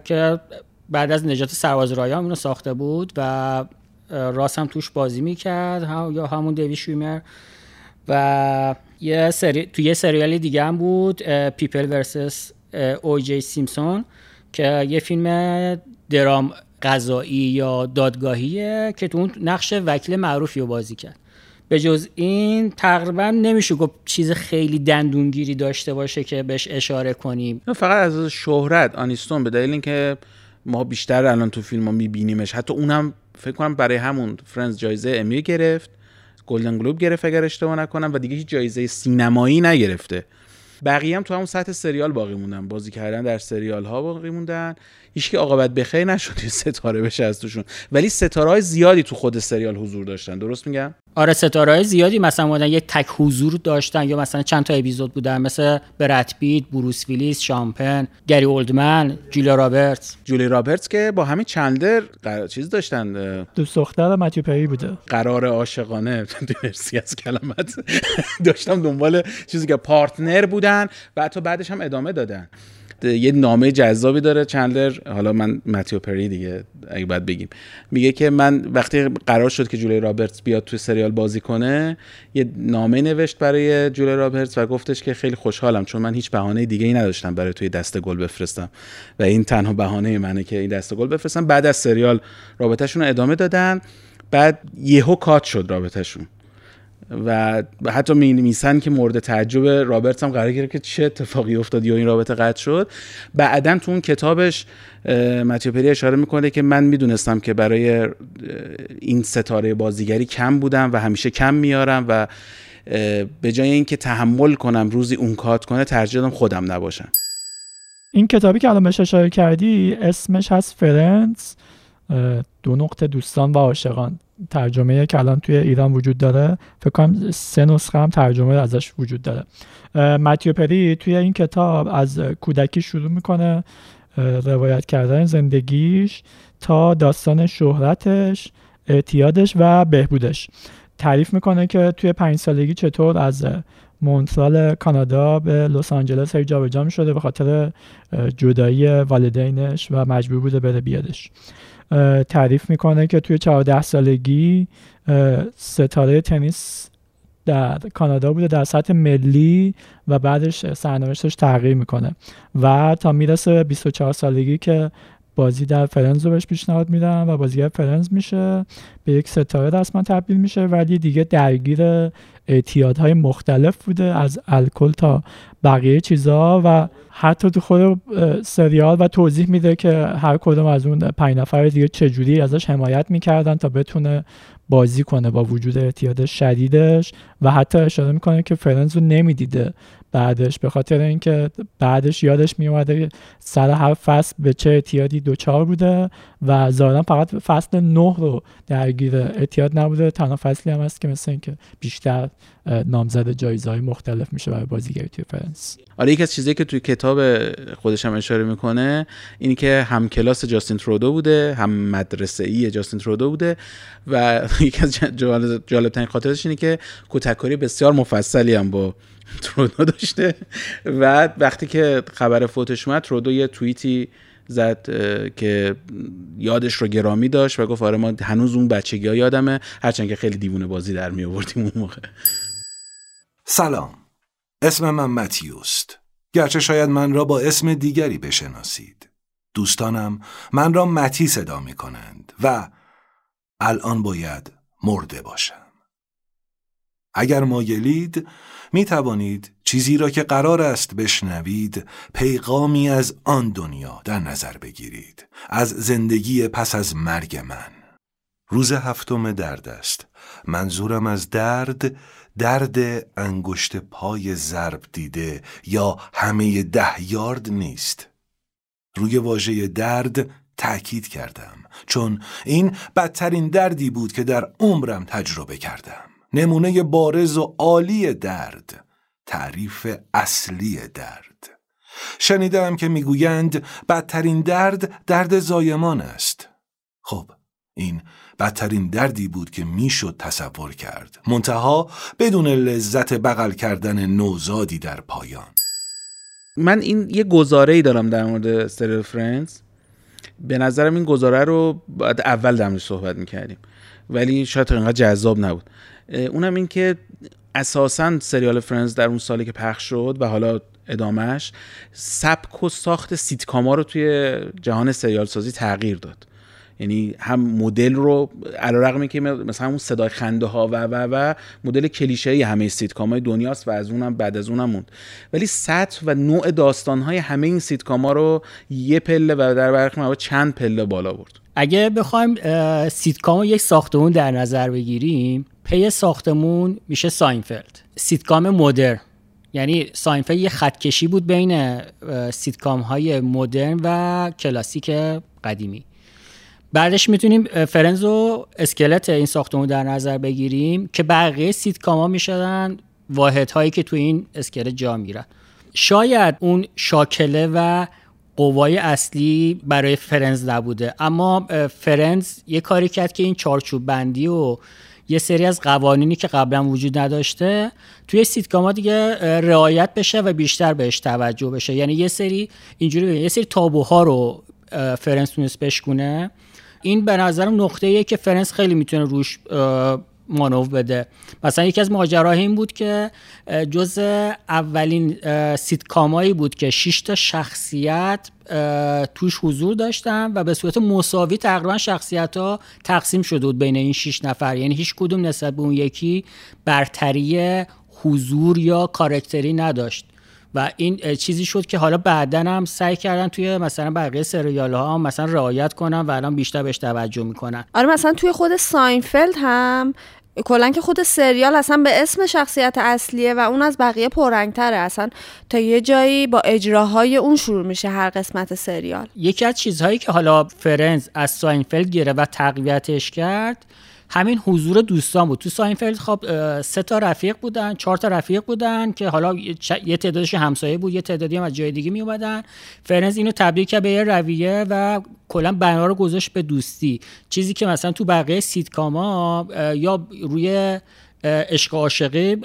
که بعد از نجات سرباز رایان اونو ساخته بود و اه، راس هم توش بازی می‌کرد هم یا همون دیوید شویمر و یه سری تو یه سریال دیگه هم بود People versus او جی سیمسون که یه فیلم درام قضایی یا دادگاهیه که تو اون نقش وکیل معروفی رو بازی کرد. به جز این تقریبا نمیشه گفت چیز خیلی دندونگیری داشته باشه که بهش اشاره کنیم. فقط از شهرت آنیستون به دلیل اینکه ما بیشتر الان تو فیلم ها میبینیمش. حتی اونم فکر کنم برای همون فرنز جایزه امی گرفت گلدن گلوب گرفت اگر اشتباه نکنم و دیگه هیچ جایزه سینمایی نگرفته. بقیه هم تو همون سطح سریال باقی موندن. بازی کردن در سریال ها باقی موندن. هیچ کی عاقبت بخیر نشد یه ستاره بشه از توشون. ولی ستاره های زیادی تو خود سریال حضور داشتن. درست میگم؟ آره ستاره های زیادی مثلا بودن یک تیکه حضور داشتن یا مثلا چند تا اپیزود بودن. مثل برد پیت، بروس ویلیس، شان پن، گری اولدمن، جولیا رابرتس. جولیا رابرتس که با همین چندلر قرار چیز داشتن دوست دختر متیو پری بوده. قرار عاشقانه مرسی از کلمه‌ت. داشتم دنبال چیزی که پارتنر بودن و حتی بعدش هم ادامه دادن. یه نامه جذابی داره چندلر. حالا من متیو پری دیگه اگه باید بگیم. میگه که من وقتی قرار شد که جولیا رابرتس بیاد توی سریال بازی کنه یه نامه نوشت برای جولیا رابرتس و گفتش که خیلی خوشحالم چون من هیچ بهانه دیگه ای نداشتم برای تو یه دسته گل بفرستم. و این تنها بهانه منه که این دسته گل بفرستم. بعد از سریال رابطه‌شون رو ادامه دادن. بعد یهو کات شد رابطه‌شون. و حتی می نویسن که مورد تعجب رابرتس هم قرار گرفت که چه اتفاقی افتاد یا این رابطه قطع شد. بعدا تو اون کتابش متیو پری اشاره می‌کنه که من می‌دونستم که برای این ستاره بازیگری کم بودم و همیشه کم میارم و به جای اینکه تحمل کنم روزی اون کات کنه ترجیح دادم خودم نباشم. این کتابی که الان بهش اشاره کردی اسمش هست فرندز دو نقطه دوستان و عاشقان. ترجمه که الان توی ایران وجود داره فکر کنم سه نسخه هم ترجمه ازش وجود داره. متیو پری توی این کتاب از کودکی شروع می‌کنه روایت کردن زندگیش تا داستان شهرتش اعتیادش و بهبودش. تعریف می‌کنه که توی پنج سالگی چطور از مونترال کانادا به لس آنجلس هی جابجا شده به خاطر جدایی والدینش و مجبور بوده بره بیادش. تعریف می‌کنه که توی 14 سالگی ستاره تنیس در کانادا بوده در سطح ملی و بعدش سرنوشتش تغییر می‌کنه. و تا می‌رسه 24 سالگی که بازی در فرنز رو بهش پیشنهاد میدن و بازیگر فرنز میشه به یک ستاره رسما تبدیل میشه ولی دیگه درگیر اعتیادهای مختلف بوده از الکل تا بقیه چیزها و حتی تو خود سریال و توضیح میده که هر کدوم از اون پنج نفر دیگه چجوری ازش حمایت می‌کردن تا بتونه بازی کنه با وجود اعتیاد شدیدش و حتی اشاره می‌کنه که فرنز رو نمی‌دیده بعدش به خاطر اینکه بعدش یادش میومده سر هر فصل به چه اعتیادی دوچار بوده و ظاهرا فقط فصل نه رو درگیر اعتیاد نبوده. تنها فصلی هم هست که مثل اینکه بیشتر نامزد جایزه های مختلف میشه برای بازیگری توی فرندز آره یکی از چیزایی که توی کتاب خودش هم اشاره می‌کنه اینه که هم کلاس جاستین ترودو بوده هم مدرسه ای جاستین ترودو بوده و یکی از جالب ترین خاطره‌ش اینه که کتک‌کاری بسیار مفصلی هم با ترودو داشته و وقتی که خبر فوتش اومد ترودو یه توییتی زد که یادش رو گرامی داشت و گفت آره ما هنوز اون بچگی ها یادمه. هرچند که خیلی دیوونه بازی در می آوردیم اون موقع. سلام. اسم من متیوست. گرچه شاید من را با اسم دیگری بشناسید. دوستانم من را متی صدا می کنند و الان باید مرده باشم. اگر مایلید می توانید چیزی را که قرار است بشنوید پیغامی از آن دنیا در نظر بگیرید. از زندگی پس از مرگ من. روز هفتم درد است منظورم از درد درد انگشت پای ضرب دیده یا همه ده یارد نیست. روی واژه درد تأکید کردم چون این بدترین دردی بود که در عمرم تجربه کردم. نمونه بارز و عالی درد. تعریف اصلی درد. شنیدم که می‌گویند بدترین درد درد زایمان است. خب این بدترین دردی بود که می‌شد تصور کرد. منتها بدون لذت بغل کردن نوزادی در پایان. من این یه گزاره ای دارم در مورد سریال فرندز به نظرم این گزاره رو باید اول در صحبت می‌کردیم. ولی شاید اینقدر جذاب نبود. اونم این که اساسا سریال فرندز در اون سالی که پخش شد و حالا ادامه‌ش سبک و ساخت سیتکاما رو توی جهان سریال سازی تغییر داد. یعنی هم مدل رو علیرغم که مثلا اون صدای خنده ها و و و مدل کلیشه همه سیتکام های دنیاست و از اونم بعد از اونم موند. ولی سطح و نوع داستان های همه این سیتکام ها رو یه پله و در برخی چند پله بالا برد. اگه بخوایم سیتکام رو یک ساختمون در نظر بگیریم پی ساختمون میشه ساینفلد. سیتکام مدرن. یعنی ساینفلد یه خط‌کشی بود بین سیتکام های مدرن و کلاسیک قدیمی. بعدش می‌تونیم Friends رو اسکلت این ساختمون در نظر بگیریم که بقیه سیتکام ها می‌شدن واحد هایی که تو این اسکلت جا می‌گیرن. شاید اون شاکله و قوای اصلی برای Friends نبوده اما Friends یه کاری کرد که این چارچوب بندی و یه سری از قوانینی که قبلا وجود نداشته توی سیتکام ها دیگه رعایت بشه و بیشتر بهش توجه بشه. یعنی یه سری اینجوری یه سری تابوها رو اه، Friends تونست بشکونه. این به نظرم نقطه ایه که Friends خیلی می‌تونه روش مانور بده. مثلا یکی از ماجراها این بود که جز اولین سیتکامایی بود که 6 تا شخصیت توش حضور داشتن و به صورت مساوی تقریبا شخصیت ها تقسیم شده بود بین این 6 نفر. یعنی هیچ کدوم نسبت به اون یکی برتری حضور یا کارکتری نداشت. و این چیزی شد که حالا بعدا هم سعی کردن توی مثلا بقیه سریال ها مثلا رعایت کنن و الان بیشتر بهش توجه می‌کنن. آره مثلا توی خود ساینفلد هم کلا که خود سریال اصلا به اسم شخصیت اصلیه و اون از بقیه پررنگتره. اصلا تا یه جایی با اجراهای اون شروع میشه هر قسمت سریال. یکی از چیزهایی که حالا Friends از ساینفلد گرفت و تقویتش کرد همین حضور دوستان بود. تو ساینفلد خب سه تا رفیق بودن چهار تا رفیق بودن که حالا یه تعدادش همسایه بود یه تعدادی هم از جای دیگه می اومدن Friends اینو تبدیل کرد به یه رویه و کلا بنا رو گذاشت به دوستی. چیزی که مثلا تو بقیه سیتکاما اه، یا روی عشق عاشقی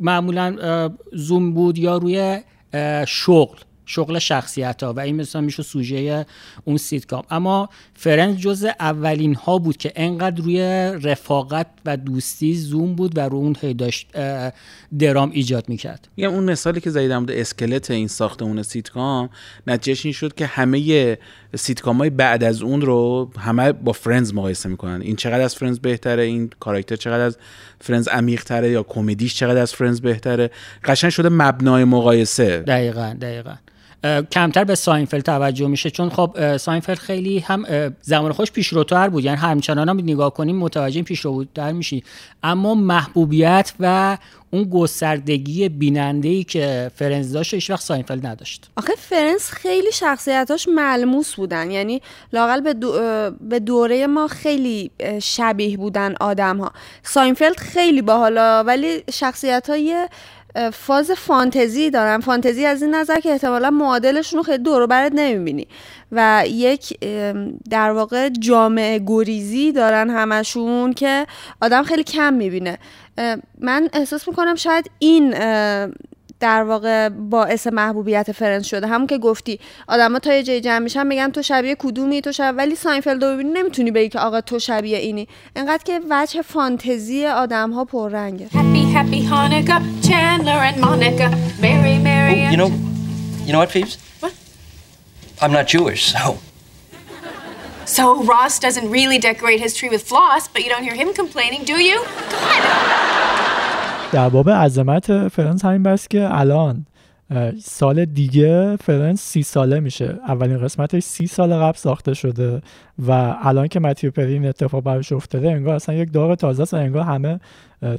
معمولا زوم بود یا روی شغل. شغل شخصیت ها و این مثلا میشه سوژه اون سیتکام. اما Friends جز اولین ها بود که انقدر روی رفاقت و دوستی زوم بود و رو اون داشت درام ایجاد می‌کرد. میگم اون مثالی که زدی در مورد اسکلت این ساختمون سیتکام نتیجهش این شد که همه سیتکام های بعد از اون رو همه با Friends مقایسه می‌کنن. این چقدر از Friends بهتره؟ این کاراکتر چقدر از Friends عمیق تره یا کمدیش چقدر از Friends بهتره؟ قشنگ شده مبنای مقایسه. دقیقا دقیقا. کمتر به ساینفلد توجه میشه چون خب ساینفلد خیلی هم زمان خودش پیشروتر بود یعنی همچنان هم نگاه کنیم متوجه پیشروتر میشی. اما محبوبیت و اون گستردگی بیننده ای که Friends داشت هیچ وقت ساینفلد نداشت. آخه Friends خیلی شخصیتاش ملموس بودن یعنی لاقل به, دو- به دوره ما خیلی شبیه بودن آدم ها ساینفلد خیلی باحالا ولی شخصیت های فاز فانتزی دارن فانتزی از این نظر که احتمالا معادلشون رو خیلی دور و برت نمی‌بینی. و یک در واقع جامعه گریزی دارن همشون که آدم خیلی کم می‌بینه. من احساس می‌کنم شاید این در واقع باعث محبوبیت Friends شده. همون که گفتی آدم‌ها تا یه جای جمع میشن میگن تو شبیه کدومی؟ تو شبیه ولی ساینفلد رو نمی‌تونی بگی که آقا تو شبیه اینی. انقدر که وجه فانتزی آدم ها پررنگه I'm not Jewish, so. So Ross doesn't really decorate his tree with floss, but you don't hear him complaining, do you? در باب عظمت Friends همین بس که الان سال دیگه Friends سی ساله میشه. اولین قسمتش سی سال قبل ساخته شده. و الان که متیو پری این اتفاق براش افتاده انگار اصلا یک داغ تازه است و انگار همه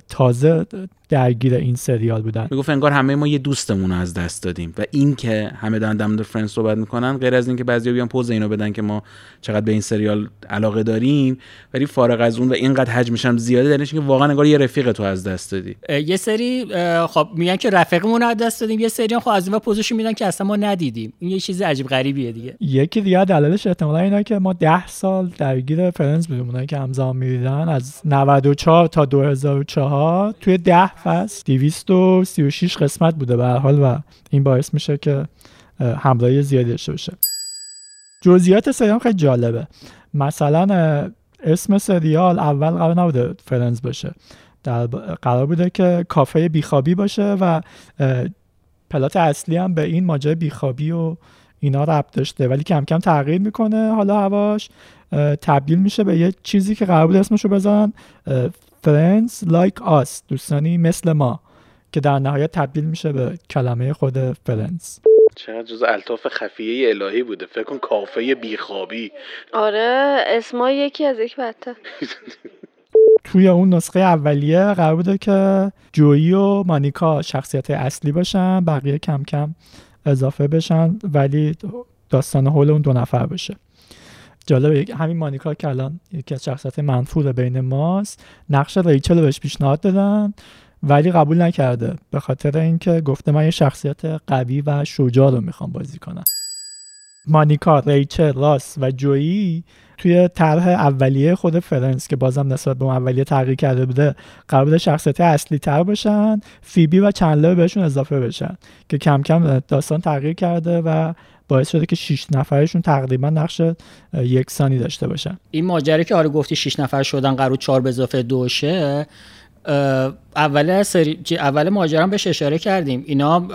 تازه درگیر این سریال بودن. می‌گفت انگار همه ما یه دوستمون رو از دست دادیم و این که همه دارن درباره Friends صحبت می‌کنن غیر از اینکه بعضیا بیان پز اینو بدن که ما چقدر به این سریال علاقه داریم ولی فارغ از اون و اینقدر حجمش هم زیاده دلیلش اینکه واقعا انگار یه رفیق تو از دست دادی. یه سری خب میگن که رفیقمون رو از دست دادیم یه سری خب از این پزشون میدن که اصلا ما ندیدیم. این یه چیز عجیب غریبیه دیگه. یکی دیگه دلایلش احتمالا اینه که ما ده سال درگیر Friends بودیم اونایی که همزمان می‌دیدن. از 94 تا 2004 توی ده فصل 236 قسمت بوده به حال و این باعث میشه که اه، همراهی زیادی داشته باشه. جزئیات سریال خیلی جالبه. مثلا اسم سریال اول قرار نبوده فرنز باشه. در قرار بوده که کافه بیخوابی باشه و پلات اصلی هم به این ماجرای بیخوابی و اینا ربط داشته ولی کم کم تغییر می‌کنه. حالا هواش تبدیل میشه به یه چیزی که قرار بود اسمشو بذارن اه، Friends like us دوستانی مثل ما که در نهایت تبدیل میشه به کلمه خود Friends چقدر جز الطاف خفیه الهی بوده. فکر کن کافه بیخوابی. آره اسما یکی از یک بدتر توی اون نسخه اولیه قرار بوده که جویی و مانیکا شخصیت اصلی باشن بقیه کم کم اضافه بشن ولی داستان حول اون دو نفر باشه. جالبه همین مانیکا که الان یکی از شخصیت منفور بین ماست نقش ریچل رو بهش پیشنهاد دادن ولی قبول نکرده. به خاطر اینکه گفته من یه شخصیت قوی و شجاع رو می‌خوام بازی کنم. مانیکا، ریچل، راس و جویی توی طرح اولیه خود Friends که بازم نسبت به اون اولیه تغییر کرده بوده قرار بوده شخصیت اصلی تر باشن. فیبی و چندلر بهشون اضافه بشن که کم کم داستان تغییر کرده و باعث شده که 6 نفرشون تقریبا نقش یکسانی داشته باشن. این ماجرا که آره گفتی 6 نفر شدن قرار 4 به اضافه دو شه اول سری اول ماجرا بهش اشاره کردیم. اینا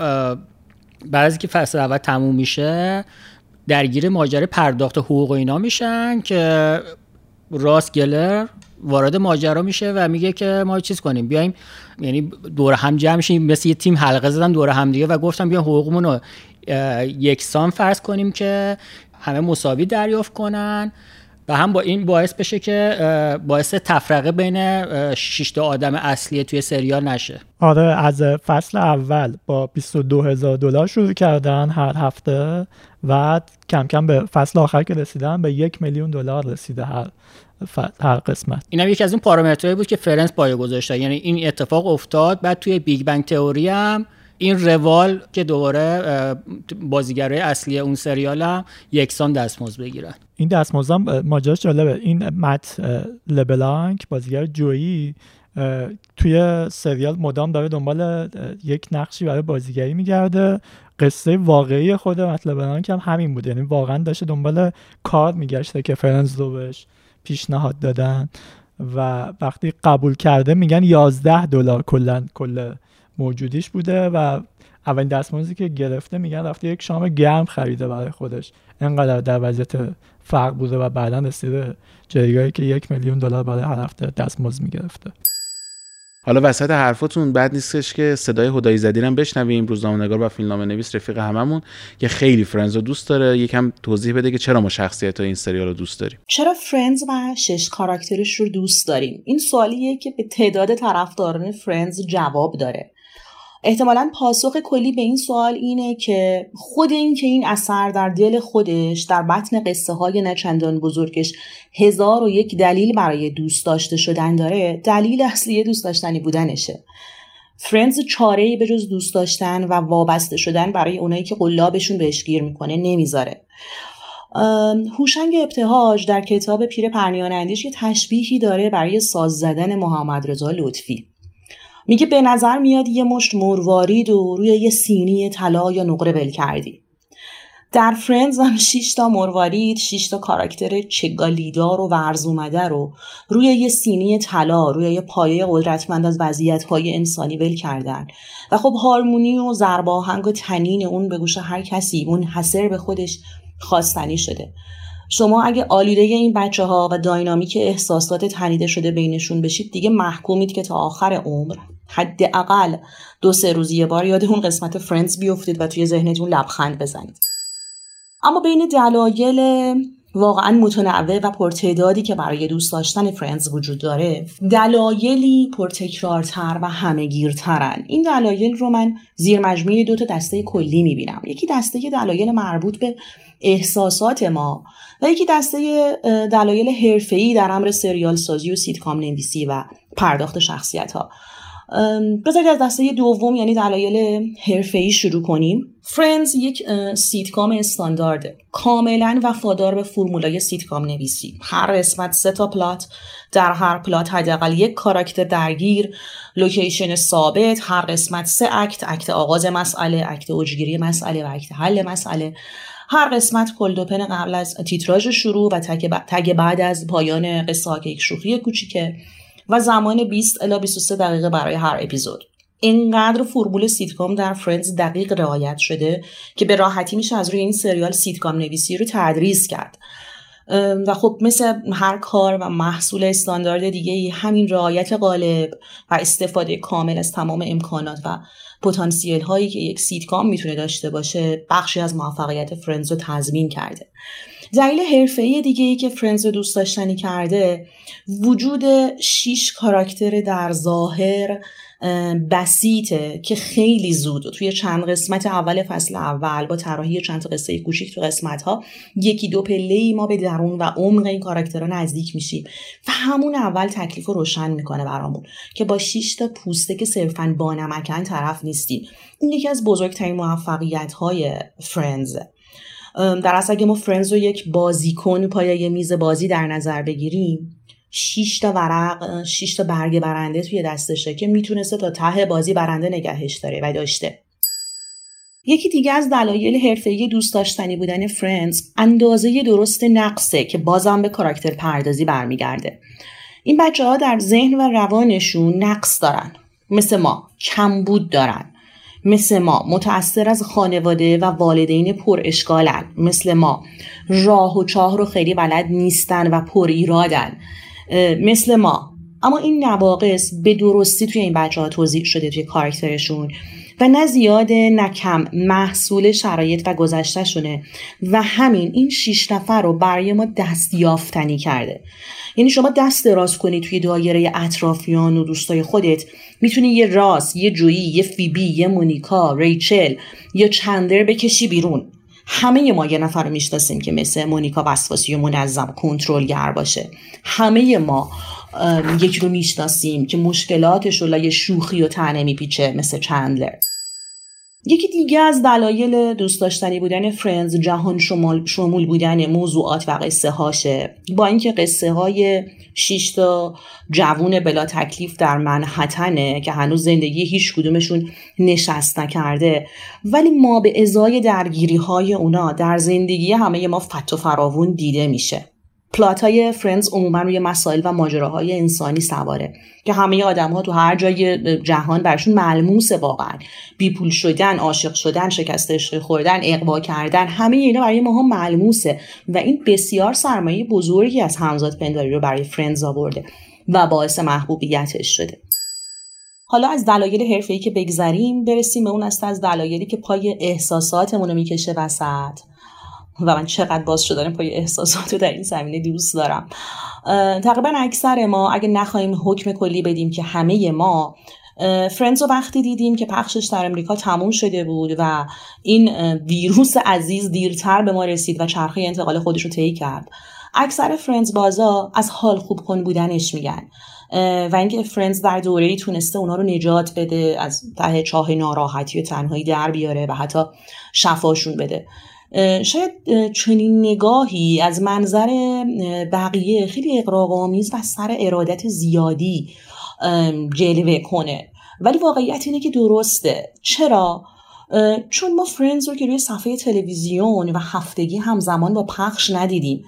از که فصل اول تموم میشه درگیر ماجرا پرداخت حقوق اینا میشن که راس گلر وارد ماجرا میشه و میگه که ما چیز کنیم بیایم یعنی دور هم جمع شیم مثل یه تیم حلقه زدن دور هم دیگه و گفتم بیا حقوقمون رو یکسان فرض کنیم که همه مساوی دریافت کنن و هم با این باعث بشه که باعث تفرقه بین شش آدم اصلی توی سریال نشه. آره از فصل اول با 22 هزار دلار شروع کردن هر هفته و کم کم به فصل آخر که رسیدن به یک میلیون دلار رسیده هر هر قسمت. این هم یکی از این پارامترهایی بود که Friends پایه گذاشته یعنی این اتفاق افتاد بعد توی Big Bang Theory هم این روال که دوباره بازیگرای اصلی اون سریال هم یکسان دستمزد بگیرن. این دستمزد هم ماجراش جالبه. این مت لبلانک بازیگر جویی توی سریال مدام داره دنبال یک نقشی برای بازیگری میگرده. قصه واقعی خود مت لبلانک هم همین بود یعنی واقعا داشته دنبال کار میگشته که فرنز رو بهش پیشنهاد دادن و وقتی قبول کرده میگن 11 دلار کلا کل موجودیش بوده و اولین دستمزدی که گرفته میگن رفته یک شام گرم خریده برای خودش. انقدر در وضعیت فرق بوده و بعدا رسیده جایگاهی که یک میلیون دلار برای هر هفته دستمزد می‌گرفته. حالا وسط حرفاتون بد نیستش که صدای هدی ایزدی هم بشنویم روزنامه‌نگار و فیلمنامه نویس رفیق هممون که خیلی فرندز رو دوست داره. یکم توضیح بده که چرا ما شخصیت این سریال رو دوست داریم. چرا فرندز و شش کاراکترش رو دوست داریم؟ این سوالیه که به تعداد طرفداران فرندز جواب داره. احتمالا پاسخ کلی به این سوال اینه که خود این که این اثر در دل خودش در بطن قصه های نچندان بزرگش هزار و یک دلیل برای دوست داشته شدن داره دلیل اصلی دوست داشتنی بودنشه. فرندز چاره ای به جز دوست داشتن و وابسته شدن برای اونایی که قلابشون بهش گیر می‌کنه نمی‌ذاره. هوشنگ ابتهاج در کتاب پیر پرنیانندیش یه تشبیهی داره برای ساز زدن محمد رضا لطفی. میگه به نظر میاد یه مشت مروارید و روی یه سینی طلا یا نقره ول کردی. در فرندز هم 6 تا مروارید 6 تا کاراکتر چگالیدار و ورز اومده رو روی یه سینی طلا روی یه پایه قدرتمند از وضعیت های انسانی ول کردن. و خب هارمونی و ضرباهنگ و تنین اون به گوش هر کسی اون حسر به خودش خواستنی شده. شما اگه آلیده این بچه ها و داینامیک احساسات تنیده شده بینشون بشید دیگه محکومید که تا آخر عمر. حداقل دو سه روز یه بار یاد اون قسمت فرندز بیفتید و توی ذهنتون لبخند بزنید. اما بین دلایل واقعا متنوع و پرتعدادی که برای دوست داشتن فرندز وجود داره دلایلی پرتکرارتر و همهگیرترن. این دلایل رو من زیر مجموعه دو تا دسته کلی می‌بینم. یکی دسته دلایل مربوط به احساسات ما و یکی دسته دلایل حرفه‌ای در امر سریال سازی و سیتکام نویسی و پرداخت شخصیت ها بذارید از دسته دوم یعنی دلایل حرفه‌ای شروع کنیم. فرندز یک سیتکام استاندارده کاملا وفادار به فرمولای سیتکام نویسی. هر قسمت سه تا plot در هر plot حداقل یک کاراکتر درگیر. لوکیشن ثابت هر قسمت سه act act آغاز مسئله act اوجگیری مسئله و act حل مسئله. هر قسمت cold open قبل از تیتراژ شروع و tag بعد از پایان قصه یک شوخی کوچیکه. و زمان 20 الی 23 دقیقه برای هر اپیزود. اینقدر فرمول سیتکام در فرندز دقیق رعایت شده که به راحتی میشه از روی این سریال سیتکام نویسی رو تدریس کرد. و خب مثل هر کار و محصول استاندارد دیگه همین رعایت قالب و استفاده کامل از تمام امکانات و پتانسیل هایی که یک سیتکام می‌تونه داشته باشه بخشی از موفقیت فرندز رو تضمین کرده. دلیل حرفه‌ای دیگه ای که فرندز رو دوست داشتنی کرده وجود شیش کاراکتر در ظاهر اه، بسیطه که خیلی زود توی چند قسمت اول فصل اول با طراحی چند قصه کوچیک تو قسمت ها یکی دو پله ای ما به درون و عمق این کاراکترها نزدیک میشیم و همون اول تکلیف رو روشن می‌کنه برامون که با 6 تا پوسته که صرفا بانمکن طرف نیستیم. این یکی از بزرگترین موفقیت های فرندزه در اصل اگه ما فرندز رو یک بازیکن پای یه میز بازی در نظر بگیریم شش تا ورق شش تا برگ برنده توی دستشه که می‌تونسته تا ته بازی برنده نگهش داره و داشته. یکی دیگه از دلایل حرفه‌ای دوست داشتنی بودن فرندز اندازه درست نقصه که بازم به کاراکتر پردازی برمیگرده. این بچه ها در ذهن و روانشون نقص دارن. مثل ما کمبود دارن. مثل ما متأثر از خانواده و والدین پر اشکالن. مثل ما. راه و چاه رو خیلی بلد نیستن و پر ایرادن. مثل ما. اما این نواقص به درستی توی این بچه ها توضیح شده توی کاراکترشون و نه زیاده نه کم. محصول شرایط و گذشتهشونه. و همین این شیش نفر رو برای ما دستیافتنی کرده. یعنی شما دست دراز کنی توی دایره اطرافیان و دوستای خودت می‌تونی یه راس یه جویی یه فیبی یه مونیکا ریچل یا چندر بکشی بیرون. همه ما یه نفر رو می‌شناسیم که مثل مونیکا وسواسی و منظم کنترلگر باشه. همه ما یکی رو می‌شناسیم که مشکلاتش رو لای شوخی و تنه میپیچه مثل چندلر. یکی دیگه از دلایل دوست داشتنی بودن فرندز جهان شمال شمول بودن موضوعات و قصه هاشه. با اینکه قصه های شیش تا جوون بلا تکلیف در منحتنه که هنوز زندگی هیچ کدومشون نشست نکرده ولی ما به ازای درگیری های اونا در زندگی همه ما فت و فراوون دیده میشه. پلات های فرندز عموما روی مسائل و ماجراهای انسانی سواره که همه آدم ها تو هر جای جهان برشون ملموسه واقعا. بیپول شدن عاشق شدن شکست عشقی خوردن اقوا کردن همه اینا برای ماها ملموسه و این بسیار سرمایه بزرگی از همذات پنداری رو برای فرندز آورده و باعث محبوبیتش شده. حالا از دلایل حرفه‌ای که بگذریم برسیم به اون دسته از دلایلی که پای احساساتمون رو می‌کشه وسط. و من چقدر باز شدن پای احساسات رو در این زمینه دوست دارم. تقریبا اکثر ما اگه نخواهیم حکم کلی بدیم که همه ما فرندز رو وقتی دیدیم که پخشش در امریکا تموم شده بود و این ویروس عزیز دیرتر به ما رسید و چرخه انتقال خودش رو طی کرد. اکثر فرندز بازا از حال خوب کن بودنش میگن. و اینکه فرندز در دوره ای تونسته اونا رو نجات بده از ته چاه ناراحتی و تنهایی در بیاره و حتی شفاشون بده. شاید چنین نگاهی از منظر بقیه خیلی اغراق‌آمیز و سر ارادت زیادی جلوه کنه. ولی واقعیت اینه که درسته. چرا؟ چون ما فرندز رو که روی صفحه تلویزیون و هفتگی همزمان با پخش ندیدیم.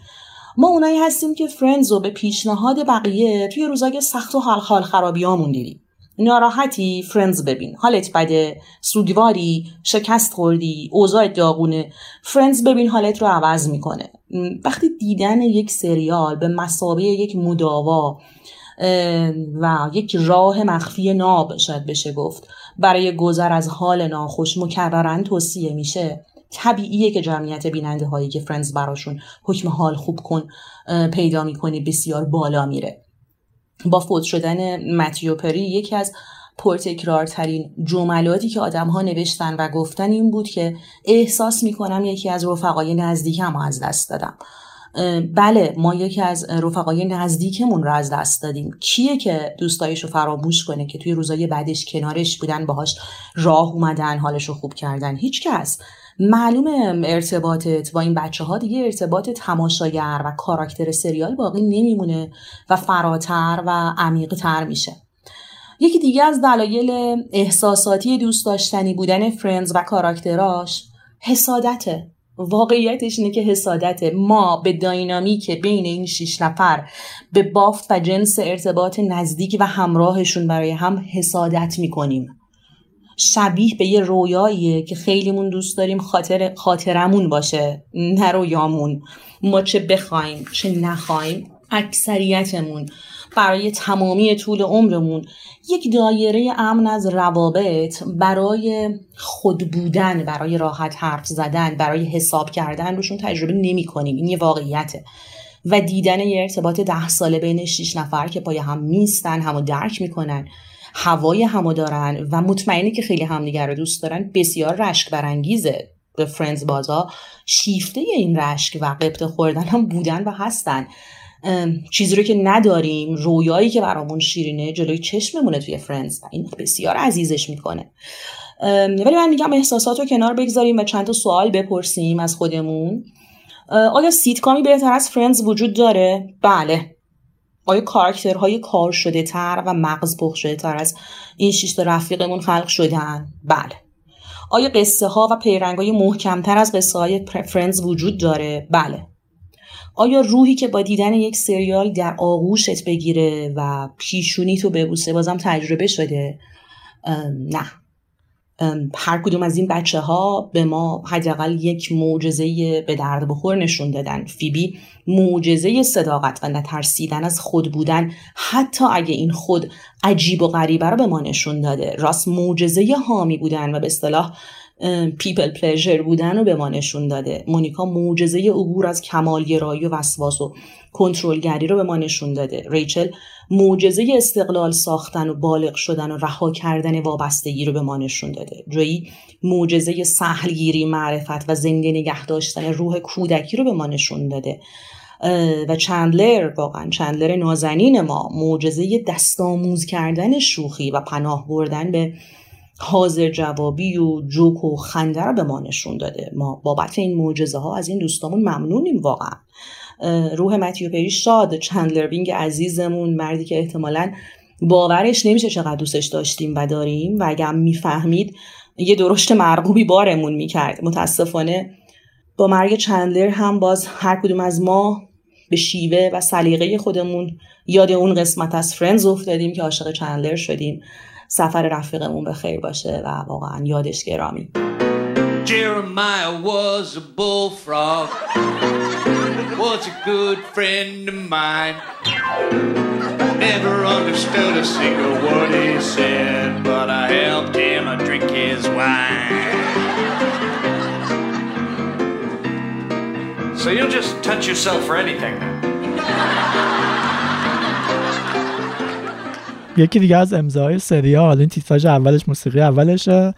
ما اونایی هستیم که فرندز رو به پیشنهاد بقیه توی روزای سخت و حال خرابیامون دیدیم. ناراحتی فرندز ببین. حالت بده سوگواری شکست خوردی اوضاع داغونه. فرندز ببین حالت رو عوض می‌کنه. وقتی دیدن یک سریال به مثابه یک مداوا و یک راه مخفی ناب شاید بشه گفت برای گذر از حال ناخوش مکررن توصیه میشه طبیعیه که جمعیت بیننده هایی که فرندز براشون حکم حال خوب کن پیدا می‌کنه بسیار بالا میره. با فوت شدن متیو پری یکی از پرتکرارترین جملاتی که آدم ها نوشتن و گفتن این بود که احساس می‌کنم یکی از رفقای نزدیکم از دست دادم. بله ما یکی از رفقای نزدیکمون رو از دست دادیم. کیه که دوستایش رو فراموش کنه که توی روزای بعدش کنارش بودن باهاش راه اومدن حالش رو خوب کردن؟ هیچ کس. معلوم ارتباطت با این بچه ها دیگه ارتباط تماشاگر و کاراکتر سریال باقی نمیمونه و فراتر و عمیقتر میشه. یکی دیگه از دلایل احساساتی دوست داشتنی بودن فرندز و کاراکتراش حسادته واقعیتش اینه که حسادته ما به داینامیک بین این شیش نفر به بافت و جنس ارتباط نزدیک و همراهشون برای هم حسادت می‌کنیم. شبیه به یه رویاییه که خیلیمون دوست داریم خاطر خاطرمون باشه. نه رویامون. ما چه بخوایم چه نخوایم اکثریتمون برای تمامی طول عمرمون. یک دایره امن از روابط برای خود بودن برای راحت حرف زدن برای حساب کردن روشون تجربه نمی کنیم این یه واقعیته. و دیدن یه ارتباط ده ساله بین شیش نفر که پای هم میستن همو درک می‌کنن. هوای همو دارن و مطمئنه که خیلی همدیگر رو دوست دارن بسیار رشک برانگیزه. و فرندز بازا شیفته این رشک و غبطه خوردن هم بودن و هستن. چیزی رو که نداریم رویایی که برامون شیرینه جلوی چشممونه توی فرندز و این بسیار عزیزش می‌کنه. ولی من میگم احساسات رو کنار بگذاریم و چند تا سوال بپرسیم از خودمون. آیا سیتکامی بهتر از فرندز وجود داره؟ بله. آیا کاراکترهای کار شده تر و مغز پخ شده تر از این شیش تا رفیقمون خلق شدن؟ بله آیا قصه ها و پیرنگ های محکمتر از قصه های فرندز وجود داره؟ بله آیا روحی که با دیدن یک سریال در آغوشت بگیره و پیشونی تو ببوسه بازم تجربه شده؟ نه هر کدوم از این بچه ها به ما حداقل یک معجزه به درد بخور نشون دادن. فیبی معجزه صداقت و نترسیدن از خود بودن. حتی اگه این خود عجیب و غریبه رو به ما نشون داده. راس معجزه حامی بودن و به اصطلاح people pleaser بودن رو به ما نشون داده. مونیکا معجزه عبور از کمالگرایی و وسواس و کنترلگری رو به ما نشون داده. ریچل معجزه استقلال ساختن و بالغ شدن و رها کردن وابستگی رو به ما نشون داده. جویی معجزه سهلگیری معرفت و زنده نگه داشتن روح کودکی رو به ما نشون داده. و چندلر واقعا چندلر نازنین ما معجزه دستآموز کردن شوخی و پناه بردن به حاضر جوابی و جوک و خنده رو به ما نشون داده. ما بابت این معجزه ها از این دوستامون ممنونیم واقعا. روح متیو پری شاد چندلر بینگ عزیزمون مردی که احتمالا باورش نمیشه چقدر دوستش داشتیم و داریم و اگر می‌فهمید یه درشت مرغوبی بارمون می‌کرد. متاسفانه با مرگ چندلر هم باز هر کدوم از ما به شیوه و سلیقه خودمون یاد اون قسمت از فرندز افتادیم که عاشق چندلر شدیم. سفر رفیقمون به خیر باشه و واقعا یادش گرامی. was a good friend of mine. Never understood a single word he said, but I helped him to drink his wine. So you'll just touch yourself for anything then? یکی دیگه از امضای سریال این تیتراژ اولش موسیقی اولشه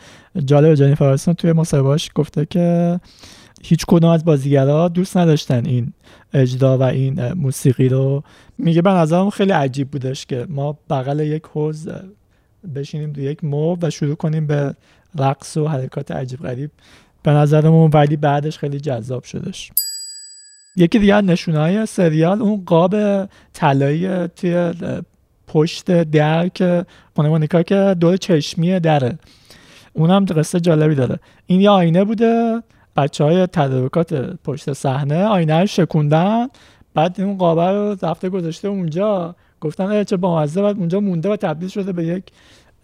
جالب جانی فارسون توی مصاحبهاش گفته که هیچ کدوم از بازیگرا دوست نداشتن این اجرا و این موسیقی رو. میگه به نظرم خیلی عجیب بودش که ما بغل یک حوز بشینیم دو یک مو و شروع کنیم به رقص و حرکات عجیب غریب. به نظرمون ولی بعدش خیلی جذاب شدش. یکی دیگه نشونه های سریال اون قاب طلایی توی پشت در که خونه مونیکا که دور چشمی دره. اونم قصه جالبی داره. این یه آینه بوده بچه های تدارکات پشت صحنه آینه رو شکوندن. بعد اون قابه رو رفته گذاشته اونجا. گفتن چه بامزه. بعد اونجا مونده و تبدیل شده به یک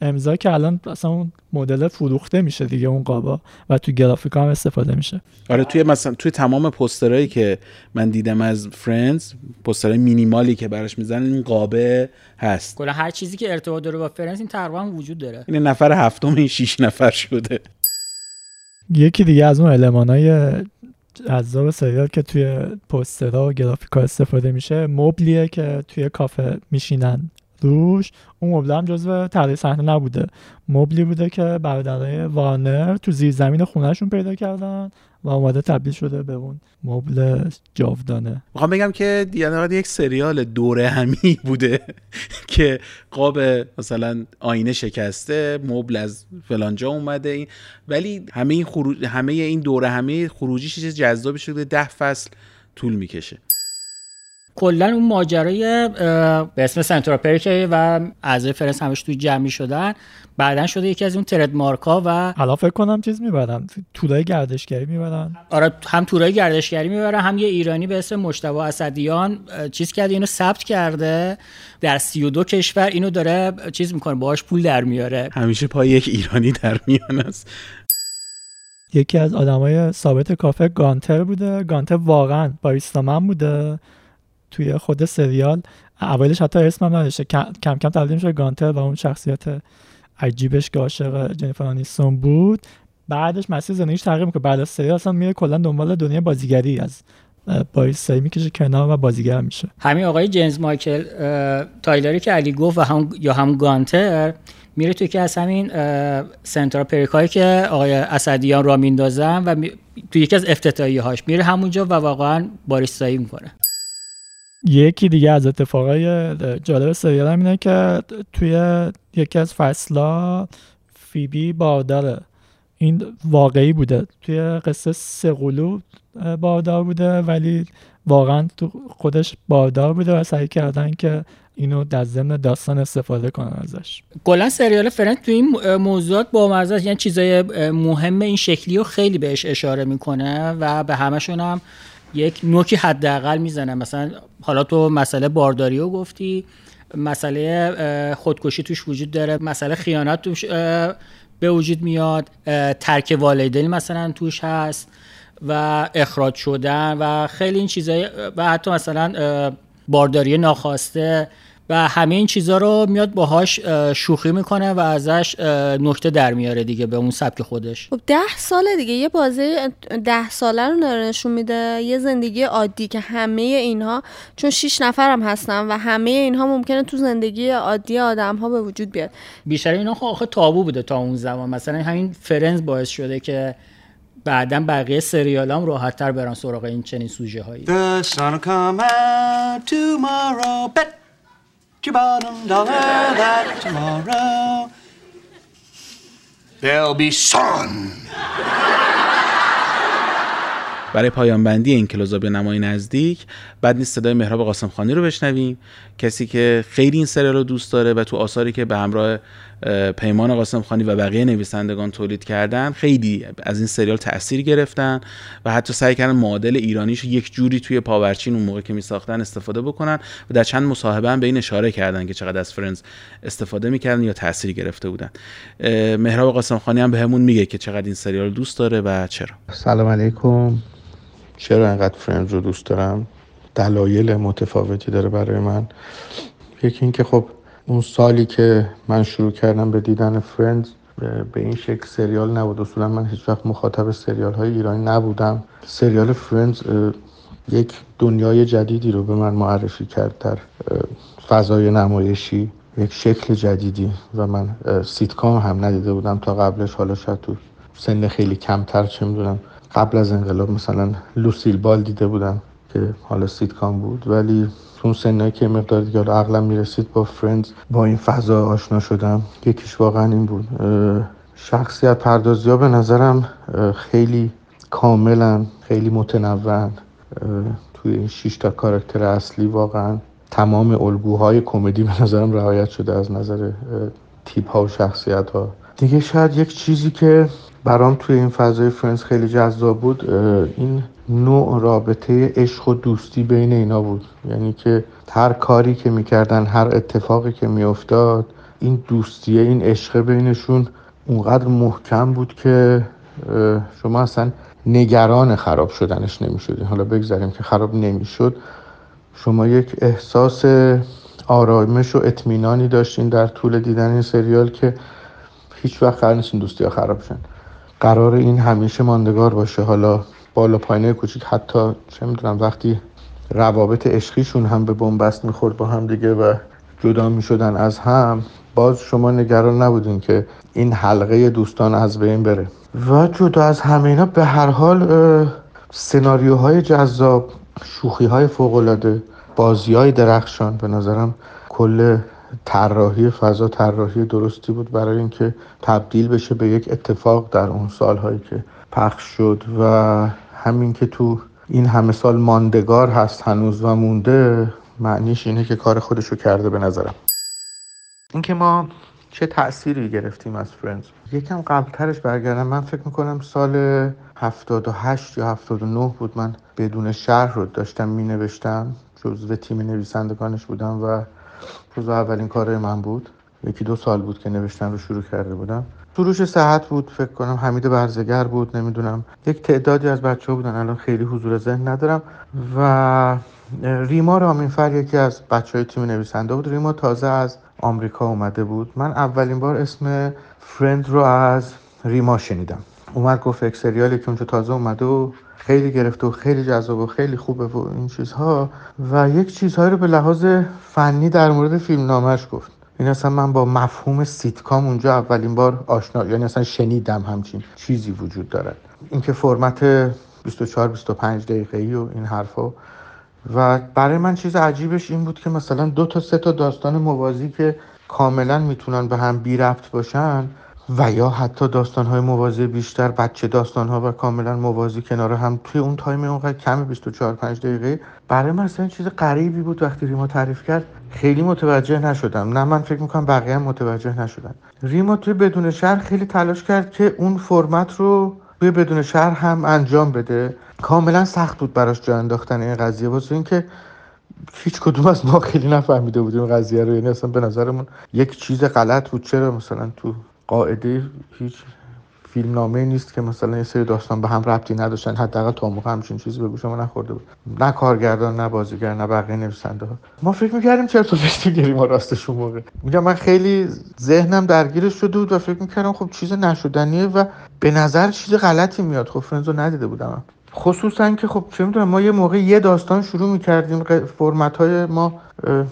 امضا که الان اصلا اون مدل فروخته میشه دیگه اون قابا و تو گرافیکا هم استفاده میشه. آره توی مثلا توی تمام پسترهایی که من دیدم از فرندز پسترهای مینیمالی که براش می‌زنن این قابه هست. کلا هر چیزی که ارتباط داره با فرندز این تقریبا وجود داره. این نفر هفتم این شیش نفر شده. یکی دیگه از اون المانای جذاب سریال که توی پسترها و گرافیکا استفاده میشه مبلیه که توی کافه میشینن روش. اون مبل هم جزو طراحی صحنه نبوده. مبلی بوده که برادرای وانر تو زیر زمین خونهشون پیدا کردن. و اومده تبدیل شده به اون مبل جاودانه. می‌خوام بگم که دیانه یک سریال دوره همی بوده که قاب مثلا آینه شکسته مبل از فلانجا اومده این ولی همه این خروج همه این دوره همه خروجیش چیز جذابی شده ده فصل طول می‌کشه. کلا اون ماجرای به اسم سنترال پرک و اعضای فرندز همش توی جمعی شدن. بعدا شده یکی از اون trademark ا و حالا فکر کنم چیز می‌برن تورای گردشگری می‌برن آره هم تورای گردشگری می‌برن هم یه ایرانی به اسم مجتبی اسدیان چیز کرده اینو ثبت کرده. در 32 کشور اینو داره چیز می‌کنه باهاش پول در میاره. همیشه پای یک ایرانی در میان است. یکی از آدمای ثابت کافه گانتر بوده. گانتر واقعا باریستامن بوده. توی خود سریال. اولش حتی اسمم نداشته. کم کم تبدیل به گانتر و اون شخصیت عجیبش که عاشق جنیفر آنیستون بود. بعدش مسیر زندگیش تغییر می‌کنه. بعد از سریال اصلا میره کلا دنبال دنیای بازیگری از اه، بایستایی می‌کشه کنار و بازیگر میشه. همین آقای جیمز مایکل تایلری که علی گفت و هم یا هم گانتر میره توی که از همین اه، سنترال پریکایی که آقای اسدیان را میندازن و می... توی یکی از افتتاحیه هاش میره همونجا و واقعا باریستایی می‌کنه. یکی دیگه از اتفاقای جالب سریال هم اینه که توی یکی از فصلا فیبی بارداره این واقعی بوده توی قصه سقولو باردار بوده ولی واقعا تو خودش باردار بوده و سعی کردن که اینو در ضمن داستان استفاده کنن ازش کلا سریال فرند تو این موضوعات با است. یعنی چیزای مهم این شکلی رو خیلی بهش اشاره می‌کنه و به همشون هم یک نوکی حداقل می‌زنه. مثلا حالا تو مسئله بارداری رو گفتی مسئله خودکشی توش وجود داره مسئله خیانت توش به وجود میاد ترک والدین مثلا توش هست و اخراج شدن و خیلی این چیزای و حتی مثلا بارداری ناخواسته و همه این چیزها رو میاد باهاش اه، شوخی می‌کنه و ازش نکته در میاره دیگه به اون سبک خودش. خب ده ساله دیگه یه بازی ده ساله رو داره نشون میده یه زندگی عادی که همه اینها چون شیش نفرم هستن و همه اینها ممکنه تو زندگی عادی آدم ها به وجود بیاد. بیشتر اینا خب آخه تابو بوده تا اون زمان. مثلا همین فرنز باعث شده که بعدا بقیه سریال هم راحت تر برن سراغ این چنین سوژه هایی your bottom dollar that tomorrow there'll be sun. برای پایان بندی این کلوزا به نمای نزدیک بعد نیست صدای مهراب قاسم خانی رو بشنویم کسی که خیلی این سریال رو دوست داره و تو آثاری که به همراه اه، پیمان قاسم خانی و بقیه نویسندگان تولید کردن. خیلی از این سریال تاثیر گرفتن و حتی سعی کردن معادل ایرانیش یک جوری توی پاورچین اون موقع که می ساختن استفاده بکنن و در چند مصاحبه هم به این اشاره کردن که چقدر از فرنز استفاده می‌کردن یا تاثیر گرفته بودن. مهراب قاسم خانی هم بهمون میگه که چقدر این سریال رو دوست داره و چرا. سلام علیکم. چرا انقدر فرندز رو دوست دارم؟ دلایل متفاوتی داره برای من. یکی اینکه خب اون سالی که من شروع کردم به دیدن فرندز به این شکل سریال نبود. اصولا من هیچ وقت مخاطب سریال های ایرانی نبودم. سریال فرندز یک دنیای جدیدی رو به من معرفی کرد در فضای نمایشی. یک شکل جدیدی و من سیتکام هم ندیده بودم تا قبلش. حالا شاید تو سن خیلی کمتر چه می‌دونم قبل از انقلاب مثلا لوسیل بال دیده بودم که حالا سیتکام بود. ولی تو اون سنایی که مقدار دیگه عقلم می‌رسید با فرندز با این فضا آشنا شدم. یکیش واقعا این بود. شخصیت پردازی ها به نظرم خیلی کاملا خیلی متنوعن. اه، توی این شش تا کاراکتر اصلی واقعا تمام الگوهای کمدی به نظرم رعایت شده از نظر تیپ ها و شخصیت ها دیگه شاید یک چیزی که برام توی این فضای فرنس خیلی جذاب بود این نوع رابطه عشق و دوستی بین اینا بود. یعنی که هر کاری که می‌کردن هر اتفاقی که میافتاد این دوستیه این عشق بینشون اونقدر محکم بود که شما اصلا نگران خراب شدنش نمی‌شدی حالا بگذاریم که خراب نمی‌شد. شما یک احساس آرامش و اطمینانی داشتین در طول دیدن این سریال که هیچ وقت قرار نیست دوستی ها خراب شن. قرار این همیشه ماندگار باشه. حالا بالا پایینه کوچیک حتی چه می‌دونم وقتی روابط عشقیشون هم به بنبست می‌خورد با هم دیگه و جدا می‌شدن از هم باز شما نگران نبودین که این حلقه دوستان از بین بره. و جدا از همه اینا به هر حال سناریوهای جذاب شوخی های فوقالعاده بازی های درخشان به نظرم کل طراحی فضا طراحی درستی بود برای اینکه تبدیل بشه به یک اتفاق در اون سالهایی که پخش شد و همین که تو این همه سال ماندگار هست هنوز و مونده معنیش اینه که کار خودشو کرده به نظرم. اینکه ما چه تأثیری گرفتیم از فرندز یکم قبلترش برگردم. من فکر می‌کنم سال 78 یا 79 بود. من بدون شهر رو داشتم می نوشتم جزو تیم نویسندگانش بودم و جزو اولین کارهای من بود. یکی دو سال بود که نوشتن رو شروع کرده بودم. سروش صحت بود فکر کنم حمید برزگر بود نمی‌دونم. یک تعدادی از بچه ها بودن الان خیلی حضور ذهن ندارم. و ریما رامینفر یکی از بچه های تیم نویسنده بود. ریما تازه از آمریکا اومده بود. من اولین بار اسم فرند رو از ریما شنیدم. اومد گفت یک سریالی که اونجا تازه اومده و خیلی گرفته و خیلی جذاب و خیلی خوبه و این چیزها. و یک چیزهایی رو به لحاظ فنی در مورد فیلم نامش گفت. این اصلا من با مفهوم سیتکام اونجا اولین بار آشنا یعنی اصلا شنیدم همچین چیزی وجود دارد. اینکه فرمت 24 25 دقیقه ای و این حرفا. و برای من چیز عجیبش این بود که مثلا دو تا سه تا داستان موازی که کاملا می‌تونن به هم بی ربط باشن و یا حتی داستانهای موازی بیشتر بچه داستانها و کاملا موازی کنار هم توی اون تایم اونقدر کم 24 5 دقیقه برای من اصلا چیز غریبی بود وقتی ریما تعریف کرد. خیلی متوجه نشدم. نه من فکر می‌کنم بقیه هم متوجه نشدن. ریما توی بدون شهر خیلی تلاش کرد که اون فرمت رو توی بدون شهر هم انجام بده. کاملا سخت بود براش جا انداختن این قضیه. واسه اینکه هیچ کدوم از ما خیلی نفهمیده بودیم قضیه رو. یعنی اصلا به نظرمون یک چیز غلط بود. چرا مثلا تو قاعده هیچ فیلم نامه نیست که مثلا یه سری داستان به هم ربطی نداشتن. حداقل تا موقع همچین چیزی به گوش ما نخورده بود. نه کارگردان نه بازیگر نه بقیه نویسنده ها ما فکر می‌کردیم چرا تو گیری ما راستش اون موقع. میگم من خیلی ذهنم درگیرش شده بود و فکر می‌کردم خب چیز نشدنیه و به نظر چیز غلطی میاد. خب فرنزو ندیده بودم. خصوصا که خب چه می‌دونم ما یه موقع یه داستان شروع می‌کردیم. فرمت های ما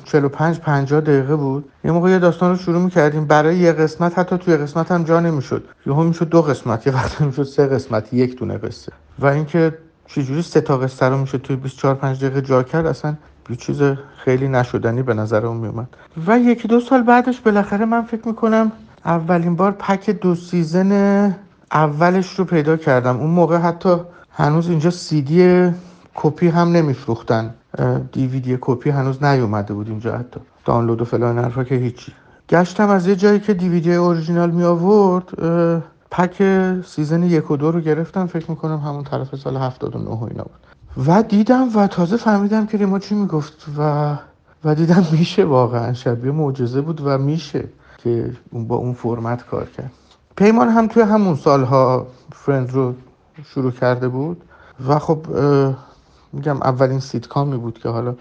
45 50 دقیقه بود. یه موقع یه داستان رو شروع می‌کردیم. برای یه قسمت حتی توی قسمت هم جا نمی‌شد. یهو می‌شد دو قسمت یه وقت می‌شد سه قسمت یک دونه قصه. و اینکه چجوری سه تا قصه رو می‌شد توی 24 5 دقیقه جا کرد اصلا یه چیز خیلی نشدنی به نظر اون میومد و یکی دو سال بعدش بالاخره من فکر می‌کنم اولین بار پک دو سیزن اولش رو پیدا کردم. اون موقع حتی هنوز اینجا سیدی کپی هم نمیفروختن. دیویدی کپی هنوز نیومده بود اینجا حتی. دانلود و فلان حرفا که هیچی. گشتم از یه جایی که دیویدی اورجینال می آورد pack season یک و دو رو گرفتم. فکر می‌کنم همون طرف سال 79 و اینا بود. و دیدم و تازه فهمیدم که ریما چی می‌گفت و و دیدم میشه واقعا. شبیه معجزه بود و میشه که با اون فرمت کار کرد. پیمان هم توی همون سالها فرند رو شروع کرده بود. و خب میگم اولین سیتکامی بود که حالا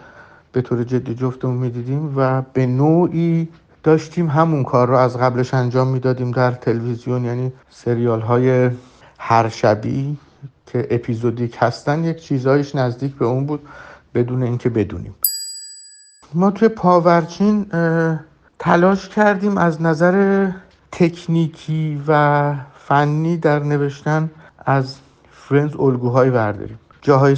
به طور جدی جفتمون می‌دیدیم و به نوعی داشتیم همون کار رو از قبلش انجام می‌دادیم در تلویزیون یعنی سریال های هر شبی که اپیزودیک هستن یک چیزایش نزدیک به اون بود بدون اینکه بدونیم. ما توی پاورچین تلاش کردیم از نظر تکنیکی و فنی در نوشتن از فرنز الگوهایی برداریم. جاهای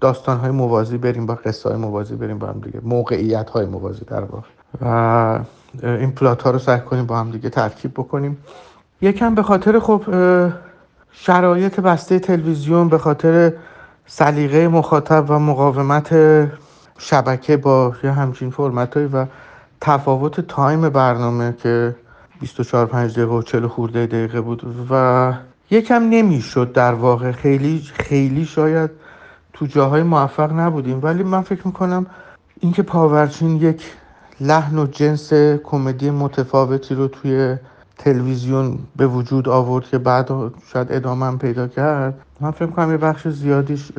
داستان های موازی بریم با قصه های موازی بریم با هم دیگه. موقعیت های موازی در واقع. و این پلات ها رو سعی کنیم با هم دیگه ترکیب بکنیم. یکم به خاطر خب شرایط بسته تلویزیون به خاطر سلیقه مخاطب و مقاومت شبکه با یه همچین فرمت و تفاوت time برنامه که 24 5 دقیقه و 40 خورده دقیقه بود و یکم نمی‌شد در واقع. خیلی خیلی شاید تو جاهای موفق نبودیم. ولی من فکر می‌کنم اینکه پاورچین یک لحن و جنس کمدی متفاوتی رو توی تلویزیون به وجود آورد که بعد شاید ادامه پیدا کرد. من فکر می‌کنم یه بخش زیادیش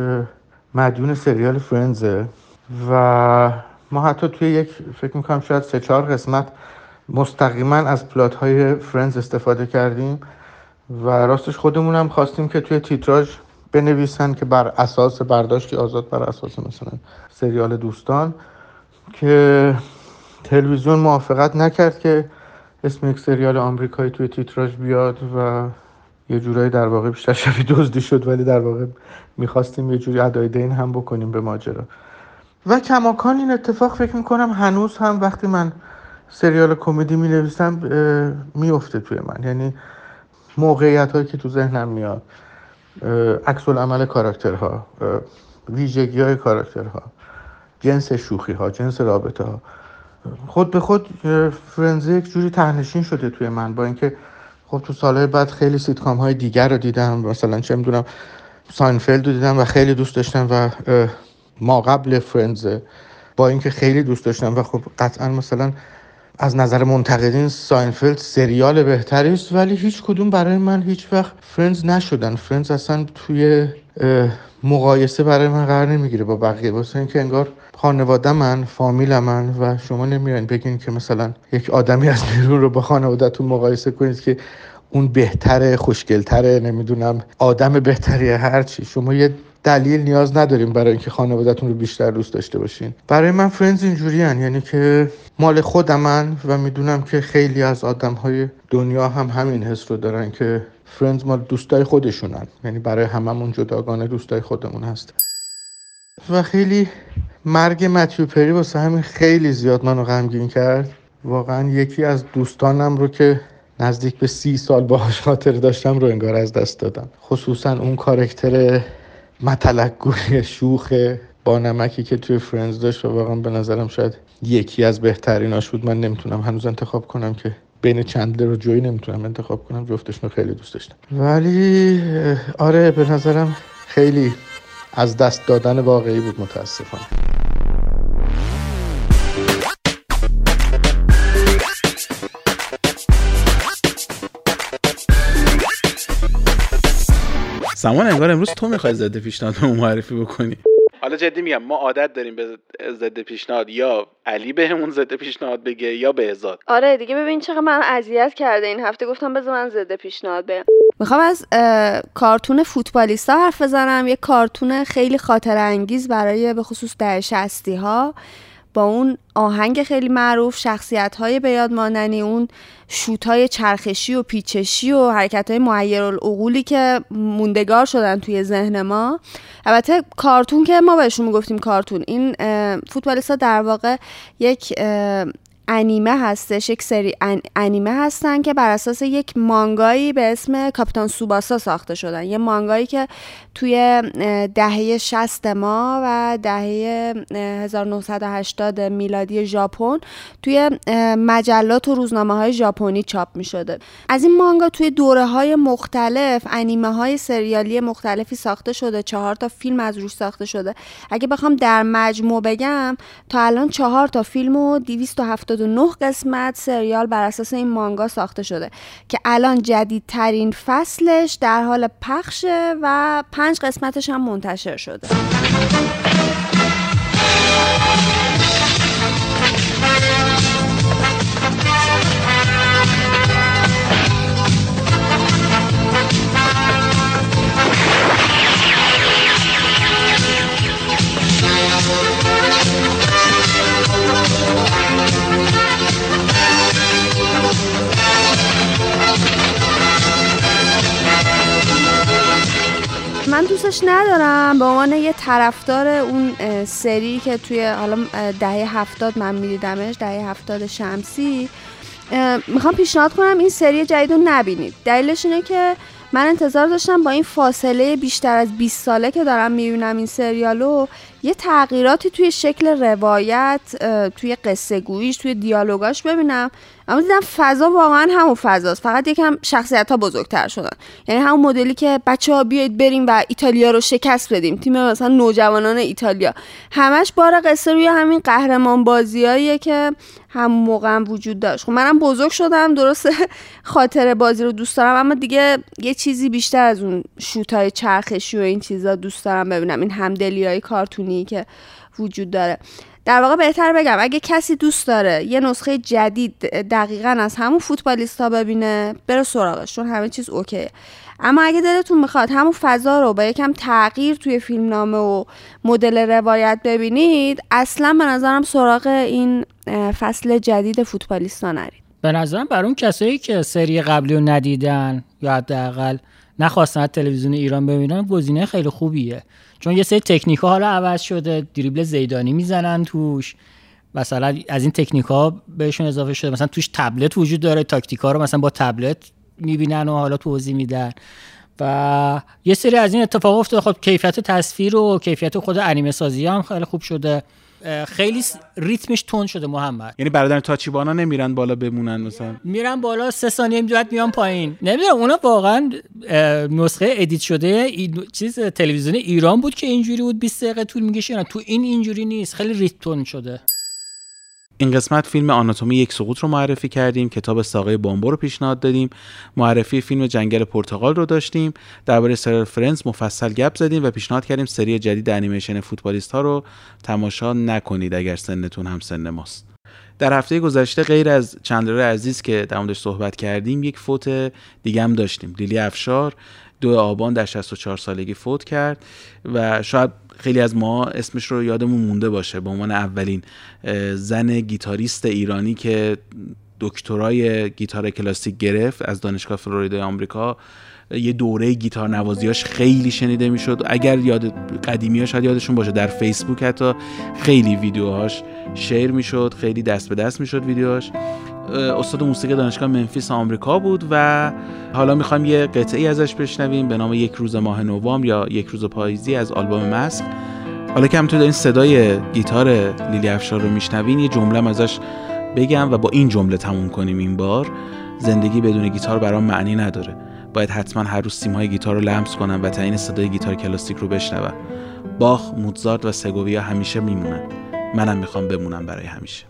مدیون سریال فرنزه و ما حتی توی یک فکر می‌کنم شاید سه چهار قسمت مستقیما از پلات های فرنز استفاده کردیم. و راستش خودمون هم خواستیم که توی تیتراژ بنویسن که بر اساس برداشتی آزاد بر اساس مثلا سریال دوستان که تلویزیون موافقت نکرد که اسم یک سریال آمریکایی توی تیتراژ بیاد و یه جورایی در واقع بیشتر شبیه دزدی شد ولی در واقع می‌خواستیم یه جوری ادای دین هم بکنیم به ماجرا. و کماکان این اتفاق فکر می‌کنم هنوز هم وقتی من سریال کمدی می نویسم میفته توی من. یعنی موقعیت هایی که تو ذهنم میاد عکس عمل کاراکترها ویژگی های کاراکترها جنس شوخی ها جنس رابطه ها خود به خود فرندز یک جوری تهنشین شده توی من با اینکه خب تو سالهای بعد خیلی سیتکام های دیگر رو دیدم مثلا چه می‌دونم ساینفلد رو دیدم و خیلی دوست داشتم و ما قبل فرندز با اینکه خیلی دوست داشتم و خب قطعا مثلا از نظر منتقدین ساینفلد سریال بهتری است ولی هیچ کدوم برای من هیچ وقت فرندز نشدن. فرندز اصلا توی مقایسه برای من قرار نمی‌گیره با بقیه. واسه اینکه انگار خانواده من فامیل من و شما نمیاین بگین که مثلا یک آدمی از بیرون رو با خانوادهتون مقایسه کنید که اون بهتره خوشگلتره نمی‌دونم آدم بهتری هرچی شما یه دلیل نیاز نداریم برای اینکه خانوادهتون رو بیشتر دوست داشته باشین. برای من فرندز اینجوری یعنی که مال خودمن و می‌دونم که خیلی از آدم های دنیا هم همین حس رو دارن که فرندز مال دوستای خودشونن یعنی برای هممون جداگانه دوستای خودمون هست. و خیلی مرگ متیو پری واسه همین خیلی زیاد منو غمگین کرد. واقعا یکی از دوستانم رو که نزدیک به سی سال باهاش خاطر داشتم رو انگار از دست دادم. خصوصا اون کارکتر متلقگوی شوخ با نمکی که توی فرندز داشت و واقعا به نظرم شاید یکی از بهتریناش بود. من نمی‌تونم هنوز انتخاب کنم که بین چندلر و جوی نمی‌تونم انتخاب کنم. جفتشون خیلی دوست داشتم. ولی آره به نظرم خیلی از دست دادن واقعی بود متاسفانه. سامان انگار امروز تو می‌خوای ضد پیشنهاد به معرفی بکنی. حالا جدی میگم ما عادت داریم به ضد پیشنهاد یا علی بهمون ضد پیشنهاد بگه یا بهزاد آره دیگه ببین چقدر من اذیت کرده این هفته گفتم بذار من ضد پیشنهاد بگم می‌خوام از کارتون فوتبالیستا حرف بزنم. یه کارتون خیلی خاطر انگیز برای به خصوص دهه 60 ها با اون آهنگ خیلی معروف شخصیت های به یاد ماندنی اون شوت های چرخشی و پیچشی و حرکت های معیرالعقولی که موندگار شدن توی ذهن ما. البته کارتون که ما بهشون می‌گفتیم کارتون این اه، فوتبالیستا در واقع یک انیمه هستش یک سری ان- انیمه هستن که بر اساس یک مانگایی به اسم کاپیتان سوباسا ساخته شدن. یه مانگایی که توی دهه 60 ما و دهه اه، 1980 میلادی ژاپن توی مجلات و روزنامه های ژاپنی چاپ می شده از این مانگا توی دوره های مختلف انیمه های سریالی مختلفی ساخته شده چهار تا فیلم از روش ساخته شده. اگه بخوام در مجموع بگم تا الان چهار تا فیلم و 279 قسمت سریال بر اساس این مانگا ساخته شده که الان جدیدترین فصلش در حال پخشه و پنج قسمتش هم منتشر شده. دوستش ندارم. به عنوان یه طرفدار اون سری که توی حالا دهه هفتاد من میدیدمش دهه هفتاد شمسی می‌خوام پیشنهاد کنم این سری جدید رو نبینید. دلیلش اینه که من انتظار داشتم با این فاصله بیشتر از 20 ساله که دارم می‌بینم این سریالو یه تغییراتی توی شکل روایت توی قصه گوییش توی دیالوگاش ببینم. اما دیدم فضا واقعا همون فضاست. فقط یکم شخصیت ها بزرگتر شدن. یعنی همون مدلی که بچه ها بیایید بریم و ایتالیا رو شکست بدیم. تیم مثلا نوجوانان ایتالیا. همش بار قصه روی همین قهرمان بازیاییه که هم موقع هم وجود داشت. خب منم بزرگ شدم درسته؟ خاطر بازی رو دوست دارم اما دیگه یه چیزی بیشتر از اون شوتای چرخشی و این چیزا دوست دارم ببینم. این همدلی های کارتونی که وجود داره. در واقع بهتر بگم اگه کسی دوست داره یه نسخه جدید دقیقا از همون فوتبالیستا ببینه بره سراغش چون همه چیز اوکیه. اما اگه دلتون می‌خواد همون فضا رو با یکم تغییر توی فیلمنامه و مدل روایت ببینید اصلا به نظرم سراغ این فصل جدید فوتبالیستا نرید. به نظرم بر اون کسایی که سری قبلی رو ندیدن یا حداقل نخواستن تلویزیون ایران ببینن گزینه خیلی خوبیه. چون یه سری تکنیک ها حالا عوض شده دریبل زیدانی می‌زنن توش. مثلا از این تکنیک ها بهشون اضافه شده. مثلا توش تبلت وجود داره تاکتیک ها رو مثلا با تبلت می‌بینن و حالا توضیح میدن. و یه سری از این اتفاق افتاده. خب کیفیت تصویر و کیفیت خود انیمه سازی هم خیلی خوب شده. خیلی ریتمش تند شده محمد. یعنی برادر تاچیبانا نمیرن بالا بمونن مثلا؟ میرن بالا سه ثانیه بعد میان پایین. نمی‌دونم اونا واقعا نسخه edit شده چیز تلویزیون ایران بود که اینجوری بود 20 دقیقه طول می‌کشه نه؟ تو این اینجوری نیست. خیلی ریتم تند شده. این قسمت فیلم آناتومی یک سقوط رو معرفی کردیم کتاب ساقه بامبو رو پیشنهاد دادیم معرفی فیلم جنگل پرتغال رو داشتیم درباره سریال فرنز مفصل گپ زدیم و پیشنهاد کردیم سری جدید انیمیشن فوتبالیست ها رو تماشا نکنید اگر سنتون هم سن ماست. در هفته گذشته غیر از چندلر عزیز که در موردش صحبت کردیم یک فوت دیگه هم داشتیم. لیلی افشار دو آبان در 64 سالگی فوت کرد و شاید خیلی از ما اسمش رو یادمون مونده باشه. به عنوان اولین زن گیتاریست ایرانی که دکترای گیتار کلاسیک گرفت از دانشگاه فلوریدای آمریکا. یه دوره گیتار نوازیاش خیلی شنیده می‌شد. اگر یاد قدیمی ها شاید یادشون باشه در فیسبوک حتی خیلی ویدیوهاش شیر می‌شد خیلی دست به دست می‌شد ویدیوهاش. استاد موسیقی دانشگاه منفیس آمریکا بود و حالا می‌خوایم یه قطعی ازش بشنویم به نام یک روز ماه نوامبر یا یک روز پاییزی از آلبوم مسک حالا که همینطور دارین صدای گیتار لیلی افشار رو میشنوین یه جمله ازش بگم و با این جمله تموم کنیم این بار. زندگی بدون گیتار برام معنی نداره. باید حتما هر روز سیمهای گیتار رو لمس کنم و تعیین صدای گیتار کلاسیک رو بشنوم. باخ، موتزارت و سگوویا همیشه میمونن. منم می‌خوام بمونم برای همیشه.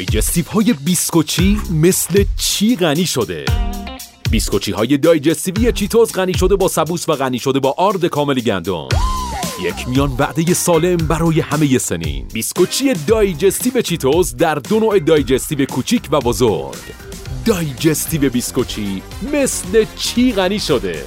دایجستیف های بیسکوچی مثل چی غنی شده؟ بیسکوچی های دایجستیوی چیتوز غنی شده با سبوس و غنی شده با آرد کامل گندم. یک میان وعده سالم برای همه سنین. بیسکوچی دایجستیو چیتوز در دو نوع دایجستیو کوچیک و بزرگ. دایجستیو بیسکوچی مثل چی غنی شده؟